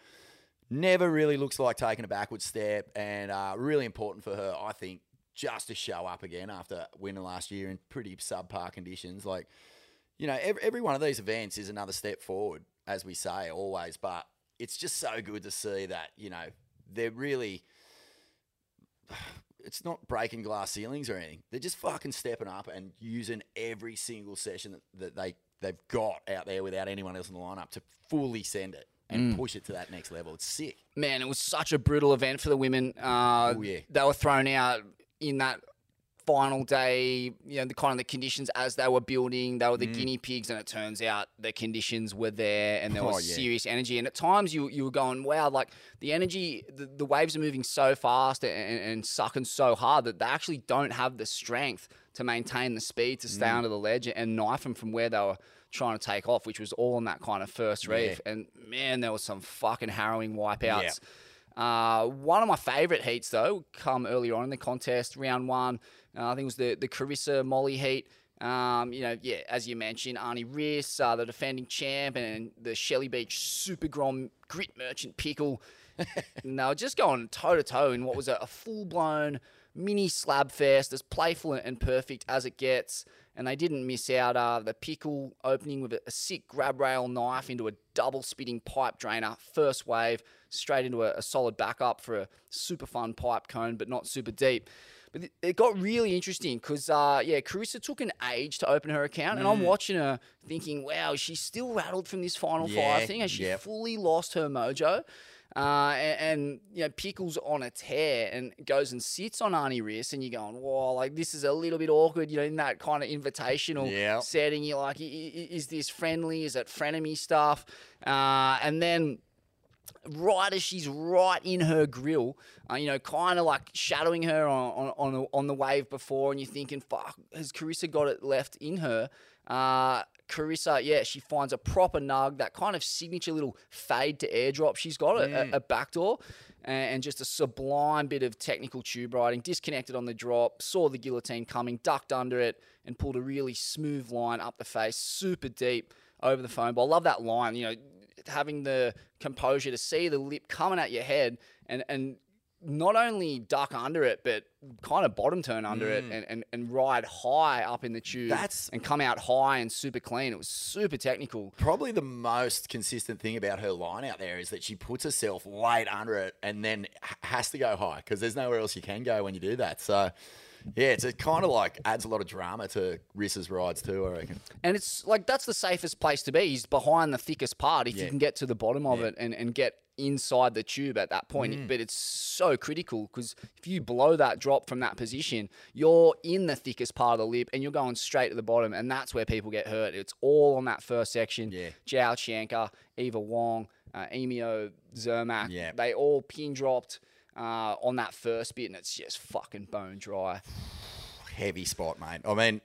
Never really looks like taking a backward step, and uh, really important for her, I think, just to show up again after winning last year in pretty subpar conditions. Like, you know, every, every one of these events is another step forward, as we say always. But it's just so good to see that you know they're really. It's not breaking glass ceilings or anything. They're just fucking stepping up and using every single session that, that they they've got out there without anyone else in the lineup to fully send it and push it to that next level. It's sick. Man, it was such a brutal event for the women. Uh, Oh, yeah. They were thrown out in that final day, you know, the kind of the conditions as they were building, they were Mm. the guinea pigs, and it turns out the conditions were there and there Oh, was yeah. serious energy. And at times you you were going, wow, like the energy, the, the waves are moving so fast and, and sucking so hard that they actually don't have the strength to maintain the speed to Mm. stay under the ledge and knife them from where they were trying to take off, which was all on that kind of first reef. And man, there was some fucking harrowing wipeouts. Uh, one of my favourite heats, though, come earlier on in the contest, round one. Uh, I think it was the, the Carissa Molly heat. Um, you know, yeah, as you mentioned, Arnie Riss, uh, the defending champ, and the Shelly Beach Super Grom Grit Merchant Pickle. and they were just going toe to toe in what was a, a full blown mini slab fest, as playful and perfect as it gets. And they didn't miss out. Uh, the pickle opening with a, a sick grab rail knife into a double spitting pipe drainer, first wave, straight into a, a solid backup for a super fun pipe cone, but not super deep. But it- got really interesting because, uh, yeah, Carissa took an age to open her account, and I'm watching her thinking, wow, she's still rattled from this Final Yeah, Five thing. Has she yep. fully lost her mojo? Uh, and, and you know, Pickles on a tear and goes and sits on Arnie Riss, and you're going, wow, like this is a little bit awkward." You know, in that kind of invitational Yep. setting, you're like, "I- I- "Is this friendly? Is it frenemy stuff?" Uh, and then right as she's right in her grill, uh, you know, kind of like shadowing her on on on the, on the wave before, and you're thinking, "Fuck, has Carissa got it left in her?" Uh, Carissa, yeah, she finds a proper nug, that kind of signature little fade to airdrop she's got at, at, at backdoor, and, and just a sublime bit of technical tube riding. Disconnected on the drop, saw the guillotine coming, ducked under it, and pulled a really smooth line up the face, super deep over the phone ball. Love that line, you know, having the composure to see the lip coming at your head and and not only duck under it, but kind of bottom turn under it and, and, and ride high up in the tube. Mm. That's- and come out high and super clean. It was super technical. Probably the most consistent thing about her line out there is that she puts herself late under it and then has to go high because there's nowhere else you can go when you do that. So, yeah, it's a kind of like adds a lot of drama to Rissa's rides too. I reckon. And it's like that's the safest place to be. He's behind the thickest part if you can get to the bottom of it and, and get inside the tube at that point. Mm. But it's so critical because if you blow that drop from that position, you're in the thickest part of the lip and you're going straight to the bottom, and that's where people get hurt. It's all on that first section. Yeah. Jiao Chianka, Eva Wong, uh, Emio Zermatt, Yeah. they all pin dropped uh, on that first bit, and it's just fucking bone dry. Heavy spot, mate. I mean,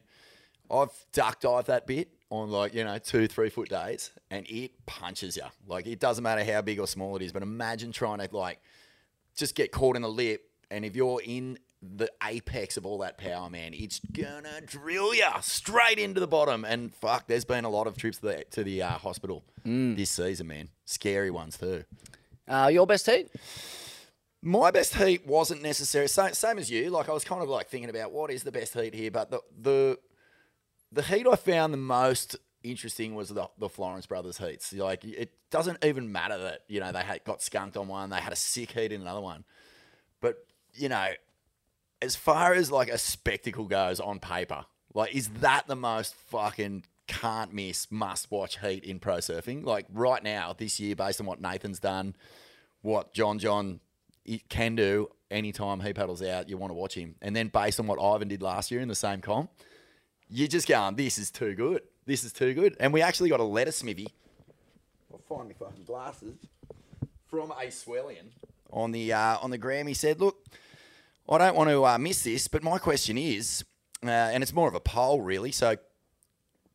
I've duck dived that bit on like you know two, three foot days, and it punches you. Like it doesn't matter how big or small it is, but imagine trying to like just get caught in the lip, and if you're in the apex of all that power, man, it's gonna drill you straight into the bottom. And fuck, there's been a lot of trips to the to the uh, hospital this season, man. Scary ones too. Uh, your best heat? My best heat wasn't necessary. Same, same as you. Like I was kind of like thinking about what is the best heat here, but the the the heat I found the most interesting was the the Florence brothers heats. Like it doesn't even matter that you know they had, got skunked on one, they had a sick heat in another one, but you know, as far as like a spectacle goes on paper, like is that the most fucking can't miss must watch heat in pro surfing? Like right now, this year, based on what Nathan's done, what John John can do anytime he paddles out, you want to watch him. And then based on what Ivan did last year in the same comp, you're just going, this is too good. This is too good. And we actually got a letter, Smithy. I'll find fucking glasses. From a Swellian on the uh, on the gram. He said, "Look, I don't want to uh, miss this, but my question is, uh, and it's more of a poll, really. So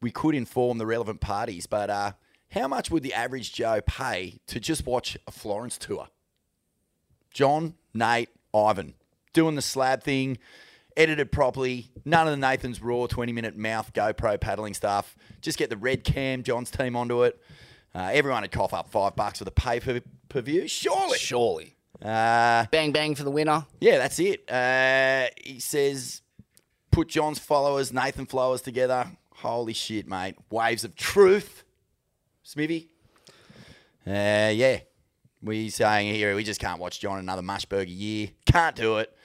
we could inform the relevant parties, but uh, how much would the average Joe pay to just watch a Florence tour? John, Nate, Ivan doing the slab thing, edited properly. None of the Nathan's raw 20 minute mouth GoPro paddling stuff. Just get the red cam, John's team onto it. Uh, everyone would cough up five bucks for the pay per, per view. Surely. Surely. Uh, Bang bang for the winner. yeah, that's it. Uh, he says, put John's followers, Nathan followers together. Holy shit, mate. Waves of truth. Smithy. Uh, yeah. we're saying here we just can't watch John another mushburger year. Can't do it.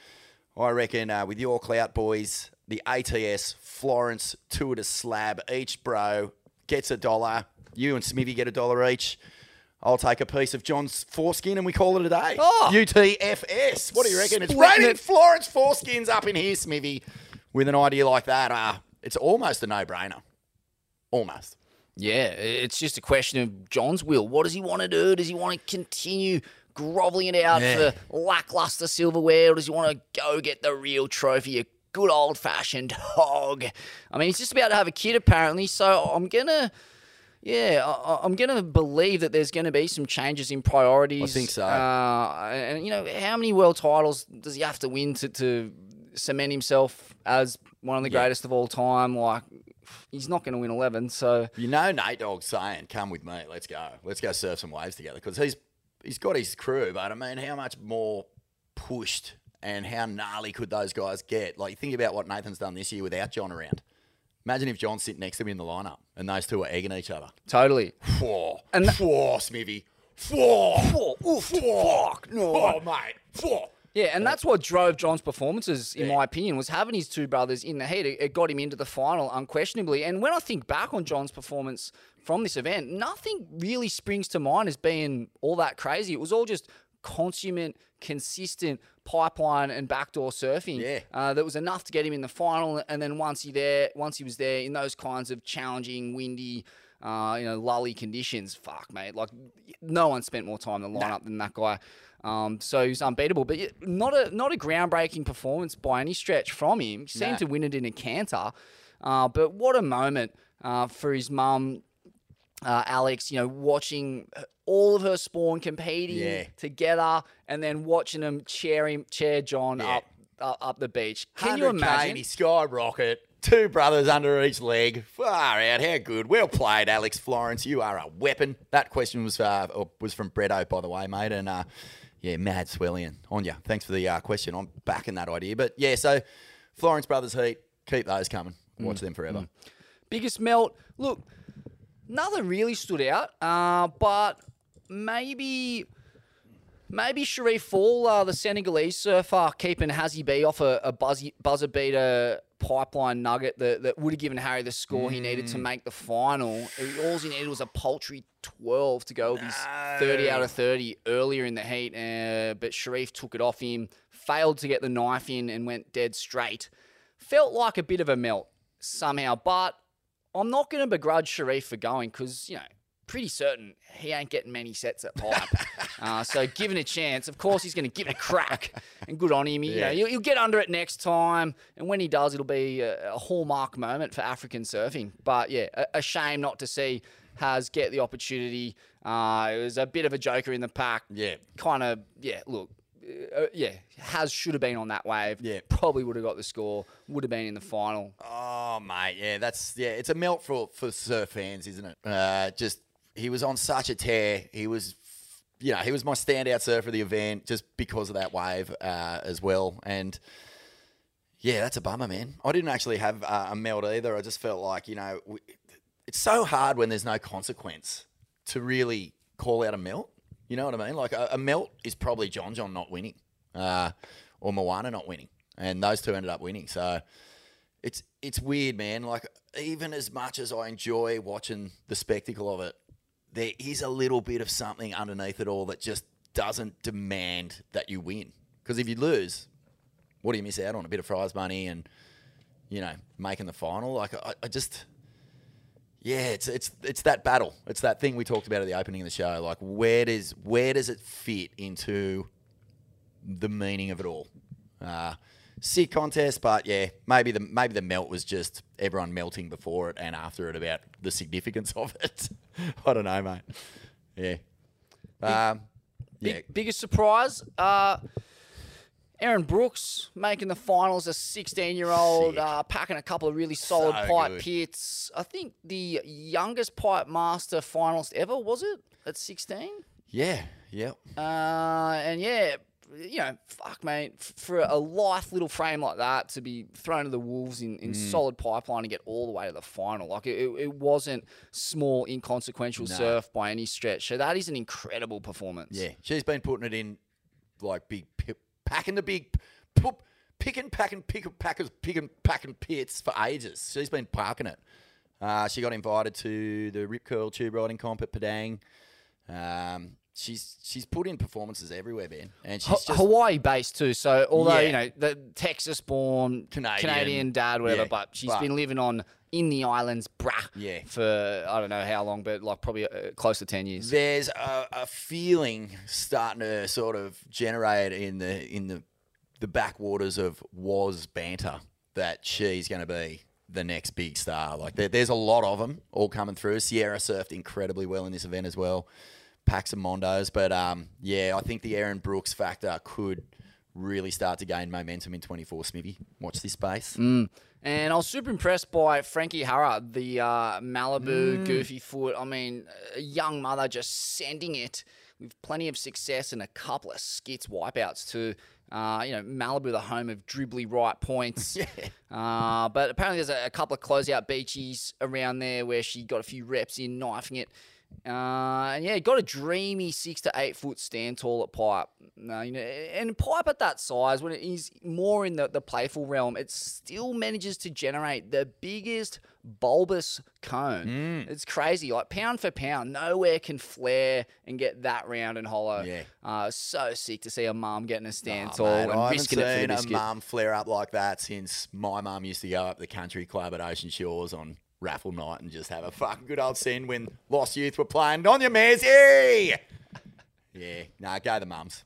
I reckon uh, with your clout boys, the ATS Florence Tour to Slab, each bro gets a dollar. You and Smithy get a dollar each. I'll take a piece of John's foreskin and we call it a day. Oh. UTFS. What do you reckon? It's raining it. Florence foreskins up in here, Smithy. With an idea like that, uh, it's almost a no-brainer. Almost. Yeah, it's just a question of John's will. What does he want to do? Does he want to continue groveling it out Yeah. for lackluster silverware, or does he want to go get the real trophy, a good old fashioned hog? I mean, he's just about to have a kid apparently, so I'm gonna. Yeah, I, I'm going to believe that there's going to be some changes in priorities. I think so. Uh, and, you know, how many world titles does he have to win to, to cement himself as one of the Yeah. greatest of all time? Like, he's not going to win 11. So You know, Nate Dogg's saying, "Come with me, let's go, let's go surf some waves together." Because he's he's got his crew, but I mean, how much more pushed and how gnarly could those guys get? Like, think about what Nathan's done this year without John around. Imagine if John's sitting next to me in the lineup and those two are egging each other. totally. Four, And tha- four, Smithy, four, four, ooh, fuck, no, oh mate, four. Yeah, and that's what drove John's performances, in my opinion, was having his two brothers in the heat. It, it got him into the final, unquestionably. And when I think back on John's performance from this event, nothing really springs to mind as being all that crazy. It was all just consummate, consistent pipeline and backdoor surfing. Yeah. uh, that was enough to get him in the final. And then once he there, once he was there in those kinds of challenging, windy, uh, you know, lully conditions, fuck, mate. Like no one spent more time in the lineup than that guy. Um, so he's unbeatable, but not a not a groundbreaking performance by any stretch from him. He seemed No. to win it in a canter, uh, but what a moment uh, for his mum, uh, Alex. You know, watching all of her spawn competing Yeah. together, and then watching them cheer him, cheer John Yeah. up, up up the beach. Can you imagine? in his skyrocket. Two brothers under each leg. Far out. How good. Well played, Alex Florence. You are a weapon. That question was uh, was from Bretto, by the way, mate. And uh, yeah, mad swelling on you. Thanks for the uh, question. I'm backing that idea. But yeah, so Florence Brothers Heat, keep those coming. Watch them forever. Biggest melt. Look, nothing really stood out, uh, but maybe. Maybe Cherif Fall, uh, the Senegalese surfer, keeping Hazzy B off a, a buzzy, buzzer beater pipeline nugget that, that would have given Harry the score he needed to make the final. All he needed was a paltry 12 to go with his 30 out of 30 earlier in the heat, uh, but Cherif took it off him, failed to get the knife in, and went dead straight. Felt like a bit of a melt somehow, but I'm not going to begrudge Cherif for going because, you know, pretty certain he ain't getting many sets at pipe. uh, so given a chance, of course he's going to give it a crack. And good on him. You know, Yeah. he'll, he'll get under it next time. And when he does, it'll be a, a hallmark moment for African surfing. But yeah, a, a shame not to see Has get the opportunity. Uh, it was a bit of a joker in the pack. Yeah. Kind of, yeah, look. Uh, yeah, Has should have been on that wave. Yeah. probably would have got the score. Would have been in the final. Oh mate, yeah, that's yeah, it's a melt for for surf fans, isn't it? Uh, just he was on such a tear. He was, you know, he was my standout surfer of the event just because of that wave uh, as well. And yeah, that's a bummer, man. I didn't actually have uh, a melt either. I just felt like you know, we, it's so hard when there's no consequence to really call out a melt. You know what I mean? Like a, a melt is probably John John not winning, uh, or Moana not winning, and those two ended up winning. So it's it's weird, man. Like even as much as I enjoy watching the spectacle of it, there is a little bit of something underneath it all that just doesn't demand that you win. Because if you lose, what do you miss out on? A bit of prize money and you know making the final. Like I, I just. Yeah, it's it's it's that battle. It's that thing we talked about at the opening of the show. Like where does where does it fit into the meaning of it all? Uh, sick contest, but yeah, maybe the maybe the melt was just everyone melting before it and after it about the significance of it. I don't know, mate. Yeah. Um, Big, yeah. Biggest surprise, uh, Erin Brooks making the finals, a 16 year old, uh, packing a couple of really solid So pipe good. pits. I think the youngest pipe master finalist ever, was it? At 16? Yeah. Yeah. Uh, and yeah, you know, fuck, mate, for a life little frame like that to be thrown to the wolves in, Mm. in solid pipeline and get all the way to the final, like it, it wasn't small, inconsequential No. surf by any stretch. So that is an incredible performance. Yeah. She's been putting it in like big pi- packing the big pu- picking packing pick packers picking packing pits for ages. She's been parking it. Uh, she got invited to the Rip Curl tube riding comp at Padang. Um, she's she's put in performances everywhere, Ben, and she's just Hawaii based too. So although Yeah. you know the Texas born Canadian. Canadian, dad, whatever, Yeah, but she's but- been living on in the islands, brah, Yeah. for I don't know how long, but like probably uh, close to ten years. there's a, a feeling starting to sort of generate in the in the the backwaters of was banter that she's going to be the next big star. Like there, there's a lot of them all coming through. Sierra surfed incredibly well in this event as well. Packs and Mondos, but um, yeah, I think the Erin Brooks factor could really start to gain momentum in 24 Smithy. Watch this space. Mm. And I was super impressed by Frankie Harrer, the uh, Malibu goofy foot. I mean, a young mother just sending it with plenty of success and a couple of skits wipeouts too. Uh, you know, Malibu, the home of dribbly right points. uh, but apparently there's a, a couple of closeout beaches around there where she got a few reps in, knifing it. Uh, and yeah, got a dreamy six to eight foot stand tall at pipe. No, you know, and pipe at that size, when it is more in the, the playful realm, it still manages to generate the biggest bulbous cone. It's crazy. Like pound for pound, nowhere can flare and get that round and hollow. Yeah. Uh, so sick to see a mum getting a stand Oh, tall mate, and I haven't risking it for the seen a biscuit. mum flare up like that since my mum used to go up the country club at Ocean Shores on raffle night and just have a fucking good old sin when Lost Youth were playing on your Mersey. Yeah, nah, go the mums.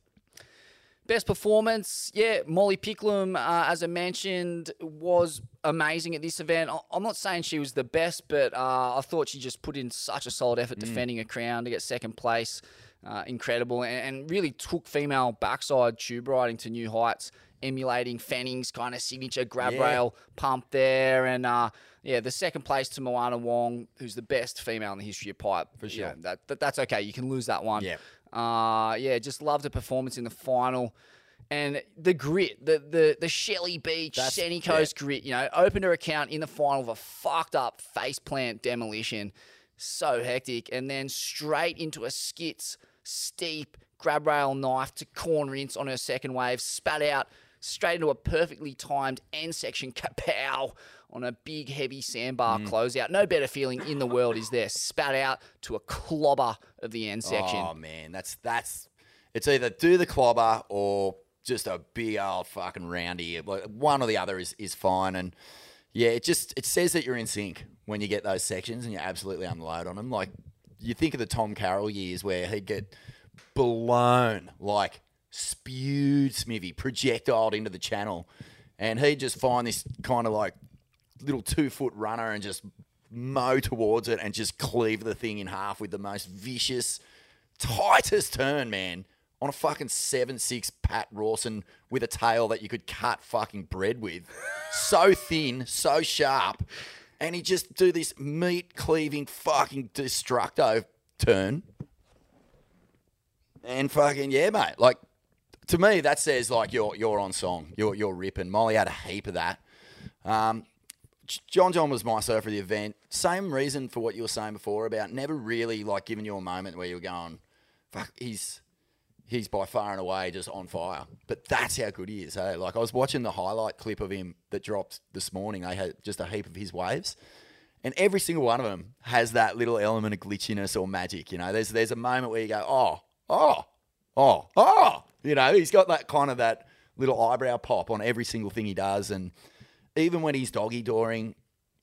Best performance, yeah, Molly Picklum, uh, as I mentioned, was amazing at this event. I'm not saying she was the best, but uh, I thought she just put in such a solid effort defending a crown to get second place. Uh, incredible, and, and really took female backside tube riding to new heights, emulating Fanning's kind of signature grab Yeah. rail pump there. And uh, yeah, the second place to Moana Wong, who's the best female in the history of pipe. For sure. that, that, that's okay. You can lose that one. Yeah. Uh, yeah, just loved the performance in the final. And the grit, the the the Shelley Beach, That's- Sunny Coast grit, you know, opened her account in the final with a fucked up faceplant demolition. So hectic. And then straight into a skits, steep, grab rail knife to corner ints on her second wave, spat out straight into a perfectly timed end section kapow on a big heavy sandbar Mm. closeout. No better feeling in the world is there. Spat out to a clobber of the end section. Oh man, that's that's it's either do the clobber or just a big old fucking roundy. One or the other is, is fine. And yeah, it just it says that you're in sync when you get those sections and you absolutely unload on them. Like you think of the Tom Carroll years where he'd get blown like spewed Smithy, projectiled into the channel, and he'd just find this kind of like little two foot runner and just mow towards it and just cleave the thing in half with the most vicious, tightest turn, man. On a fucking 7 6 Pat Rawson with a tail that you could cut fucking bread with. so thin, so sharp. And he just do this meat cleaving fucking destructo turn. And fucking, yeah, mate. Like, to me, that says like you're you're on song. You're you're ripping. Molly had a heap of that. Um, John John was my surfer of the event. Same reason for what you were saying before about never really like giving you a moment where you're going, fuck, he's he's by far and away just on fire. But that's how good he is. Hey? Like I was watching the highlight clip of him that dropped this morning. They had just a heap of his waves. And every single one of them has that little element of glitchiness or magic. You know, there's there's a moment where you go, oh, oh, oh, oh. You know, he's got that kind of that little eyebrow pop on every single thing he does. And even when he's doggy dooring,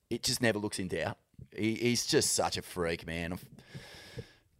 it just never looks in doubt. He, he's just such a freak, man.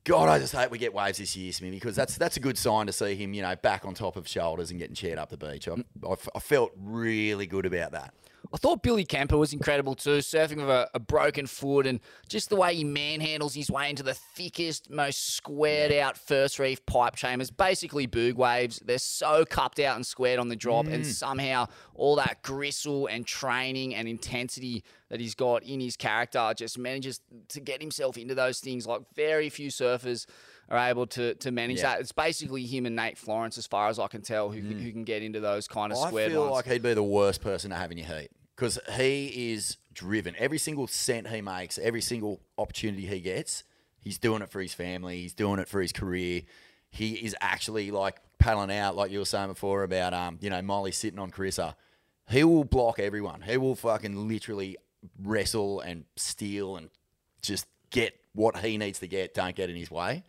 God, I just hope we get waves this year, Smithy, because that's that's a good sign to see him, you know, back on top of shoulders and getting cheered up the beach. I felt really good about that. I thought Billy Kemper was incredible too, surfing with a, a broken foot and just the way he manhandles his way into the thickest, most squared out first reef pipe chambers, basically boog waves. They're so cupped out and squared on the drop, and mm. somehow all that gristle and training and intensity that he's got in his character just manages to get himself into those things like very few surfers are able to to manage Yeah. that. It's basically him and Nate Florence, as far as I can tell, who, can, who mm. can get into those kind of. I squared feel ones. like he'd be the worst person to have in your heat because he is driven. Every single cent he makes, every single opportunity he gets, he's doing it for his family. He's doing it for his career. He is actually like paddling out, like you were saying before about, um, you know, Molly sitting on Carissa. He will block everyone. He will fucking literally wrestle and steal and just get what he needs to get. Don't get in his way.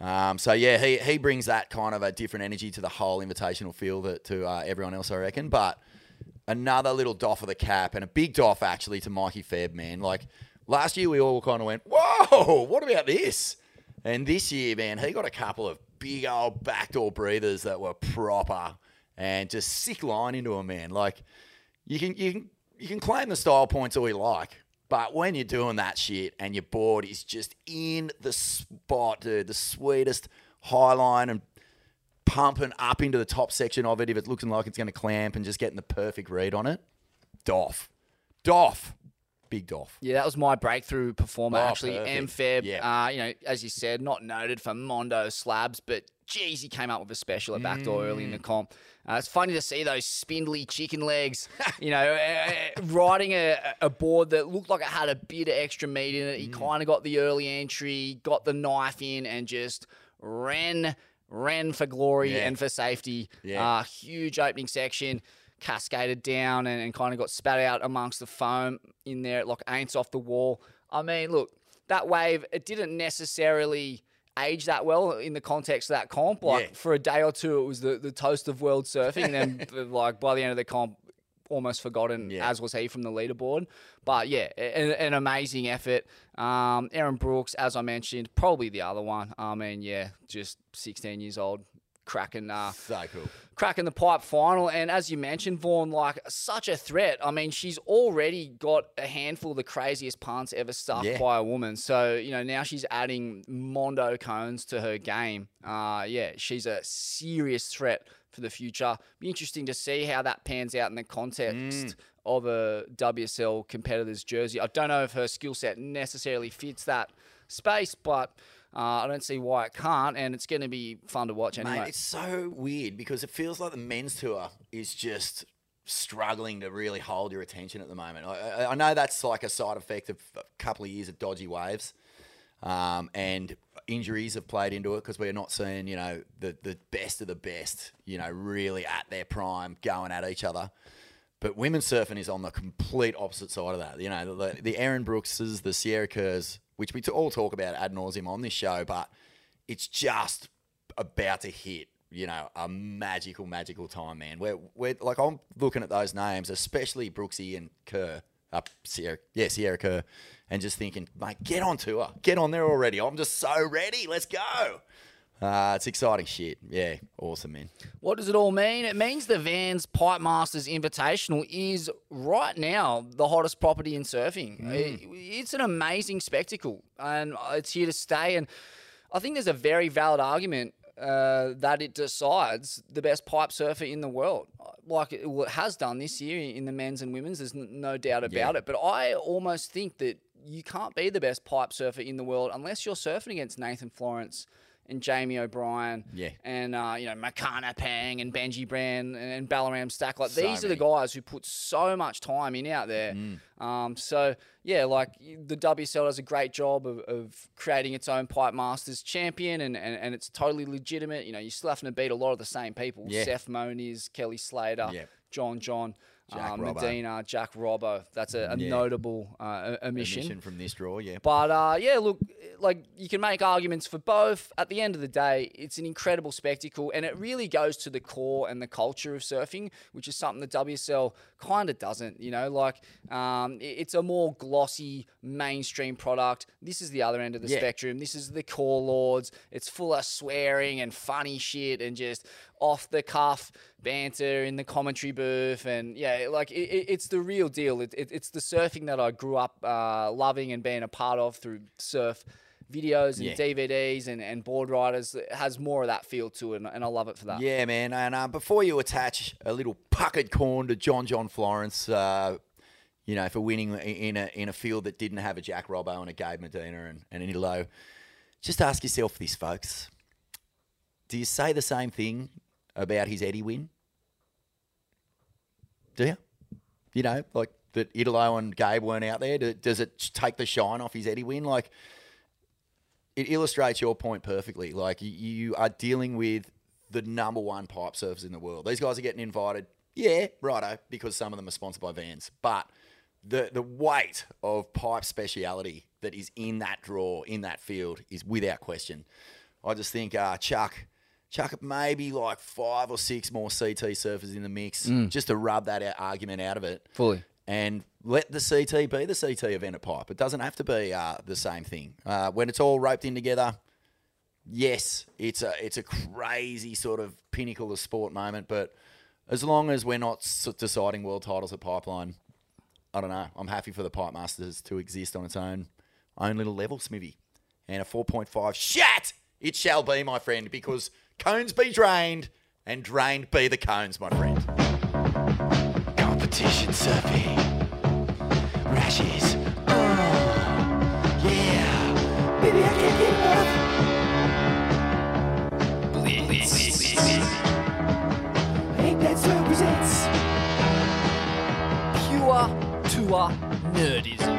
Um, so yeah, he he brings that kind of a different energy to the whole invitational field that, to uh, everyone else, I reckon. But another little doff of the cap and a big doff actually to Mikey Febb, man. Like last year, we all kind of went, "Whoa, what about this?" And this year, man, he got a couple of big old backdoor breathers that were proper and just sick line into him, man. Like you can you can you can claim the style points all you like, but when you're doing that shit and your board is just in the spot, dude, the sweetest high line and pumping up into the top section of it if it's looking like it's going to clamp and just getting the perfect read on it. Doff. Doff. Big Doff. Yeah, that was my breakthrough performer, Oh, actually. perfect. MFeb, Yeah. uh, you know, as you said, not noted for Mondo slabs, but geez, he came up with a special at backdoor early Mm. in the comp. Uh, it's funny to see those spindly chicken legs, you know, uh, riding a, a board that looked like it had a bit of extra meat in it. He Mm. kind of got the early entry, got the knife in, and just ran, ran for glory Yeah. and for safety. Yeah. Uh, huge opening section, cascaded down and, and kind of got spat out amongst the foam in there, like aints off the wall. I mean, look, that wave, it didn't necessarily age that well in the context of that comp. Like Yeah. for a day or two, it was the, the toast of world surfing. And then, like, by the end of the comp, almost forgotten, Yeah. as was he from the leaderboard. But yeah, an, an amazing effort. Um, Erin Brooks, as I mentioned, probably the other one. I mean, yeah, just 16 years old, cracking. Uh, So cool. cracking the pipe final. And as you mentioned, Vaughn, like such a threat. I mean, she's already got a handful of the craziest punts ever stuffed Yeah. by a woman. So, you know, now she's adding Mondo cones to her game. Uh, yeah, she's a serious threat for the future. Be interesting to see how that pans out in the context of a WSL competitor's jersey. I don't know if her skill set necessarily fits that space, but uh, I don't see why it can't. And it's going to be fun to watch anyway. Mate, it's so weird because it feels like the men's tour is just struggling to really hold your attention at the moment. I, I, I know that's like a side effect of a couple of years of dodgy waves, um, and injuries have played into it because we're not seeing you know the the best of the best, you know, really at their prime going at each other. But women's surfing is on the complete opposite side of that. You know, the, the Erin Brookses, the Sierra Kerrs, which we all talk about ad nauseum on this show, but it's just about to hit, you know, a magical, magical time, man. We're, we're like, I'm looking at those names, especially Brooksy and Kerr, up Sierra, yeah, Sierra Kerr, and just thinking, mate, get on tour, get on there already. I'm just so ready. Let's go. Uh, it's exciting shit. Yeah, awesome, man. What does it all mean? It means the Vans Pipe Masters Invitational is right now the hottest property in surfing. It- it's an amazing spectacle and it's here to stay. And I think there's a very valid argument uh, that it decides the best pipe surfer in the world. Like it, has done this year in the men's and women's, there's no doubt about it. But I almost think that you can't be the best pipe surfer in the world unless you're surfing against Nathan Florence and Jamie O'Brien Yeah. and uh, you know Makana Pang and Benji Brand and, Balaram Stack. Like So these are the guys who put so much time in out there. Mm. Um, so yeah, like the WSL does a great job of, of creating its own Pipe Masters champion, and, and, and it's totally legitimate. You know, you're still having to beat a lot of the same people: Yeah. Seth Moniz, Kelly Slater, Yeah. John John. Jack Robbo. Medina, Jack Robbo. That's a, a Yeah. notable uh, omission. Mission from this draw, yeah. But uh, yeah, look, like you can make arguments for both. At the end of the day, it's an incredible spectacle, and it really goes to the core and the culture of surfing, which is something the WSL kind of doesn't. You know, like um, it's a more glossy mainstream product. This is the other end of the Yeah. spectrum. This is the core lords. It's full of swearing and funny shit and just off the cuff banter in the commentary booth and yeah like it, it- it's the real deal it, it, it's the surfing that i grew up uh, loving and being a part of through surf videos and Yeah. dvds and, and board riders it has more of that feel to it and, and i love it for that Yeah, man. And uh, before you attach a little puckered corn to John John Florence, uh, you know, for winning in a in a field that didn't have a Jack Robbo and a Gabe Medina and, and an Ilo, just ask yourself this, folks. Do you say the same thing about his Eddie win? Do you? You know, like that Italo and Gabe weren't out there. Do- Does it take the shine off his Eddie win? Like, it illustrates your point perfectly. Like you, you are dealing with the number one pipe surfers in the world. These guys are getting invited, yeah, righto, because some of them are sponsored by Vans. But the the weight of pipe speciality that is in that draw, in that field, is without question. I just think uh, Chuck, Chuck maybe like five or six more CT surfers in the mix, just to rub that out, argument out of it fully and let the CT be the CT event at Pipe. It doesn't have to be uh, the same thing. Uh, when it's all roped in together, yes, it's a it's a crazy sort of pinnacle of sport moment. But as long as we're not deciding world titles at Pipeline, I don't know. I'm happy for the Pipe Masters to exist on its own own little level, Smithy. And a 4.5 shat it shall be, my friend, because Cones be drained, and drained be the cones, my friend. Competition surfing. Rashes. Oh, yeah. Baby, I can't get enough. Blitz. Ain't that surf presents? Pure tour nerdism.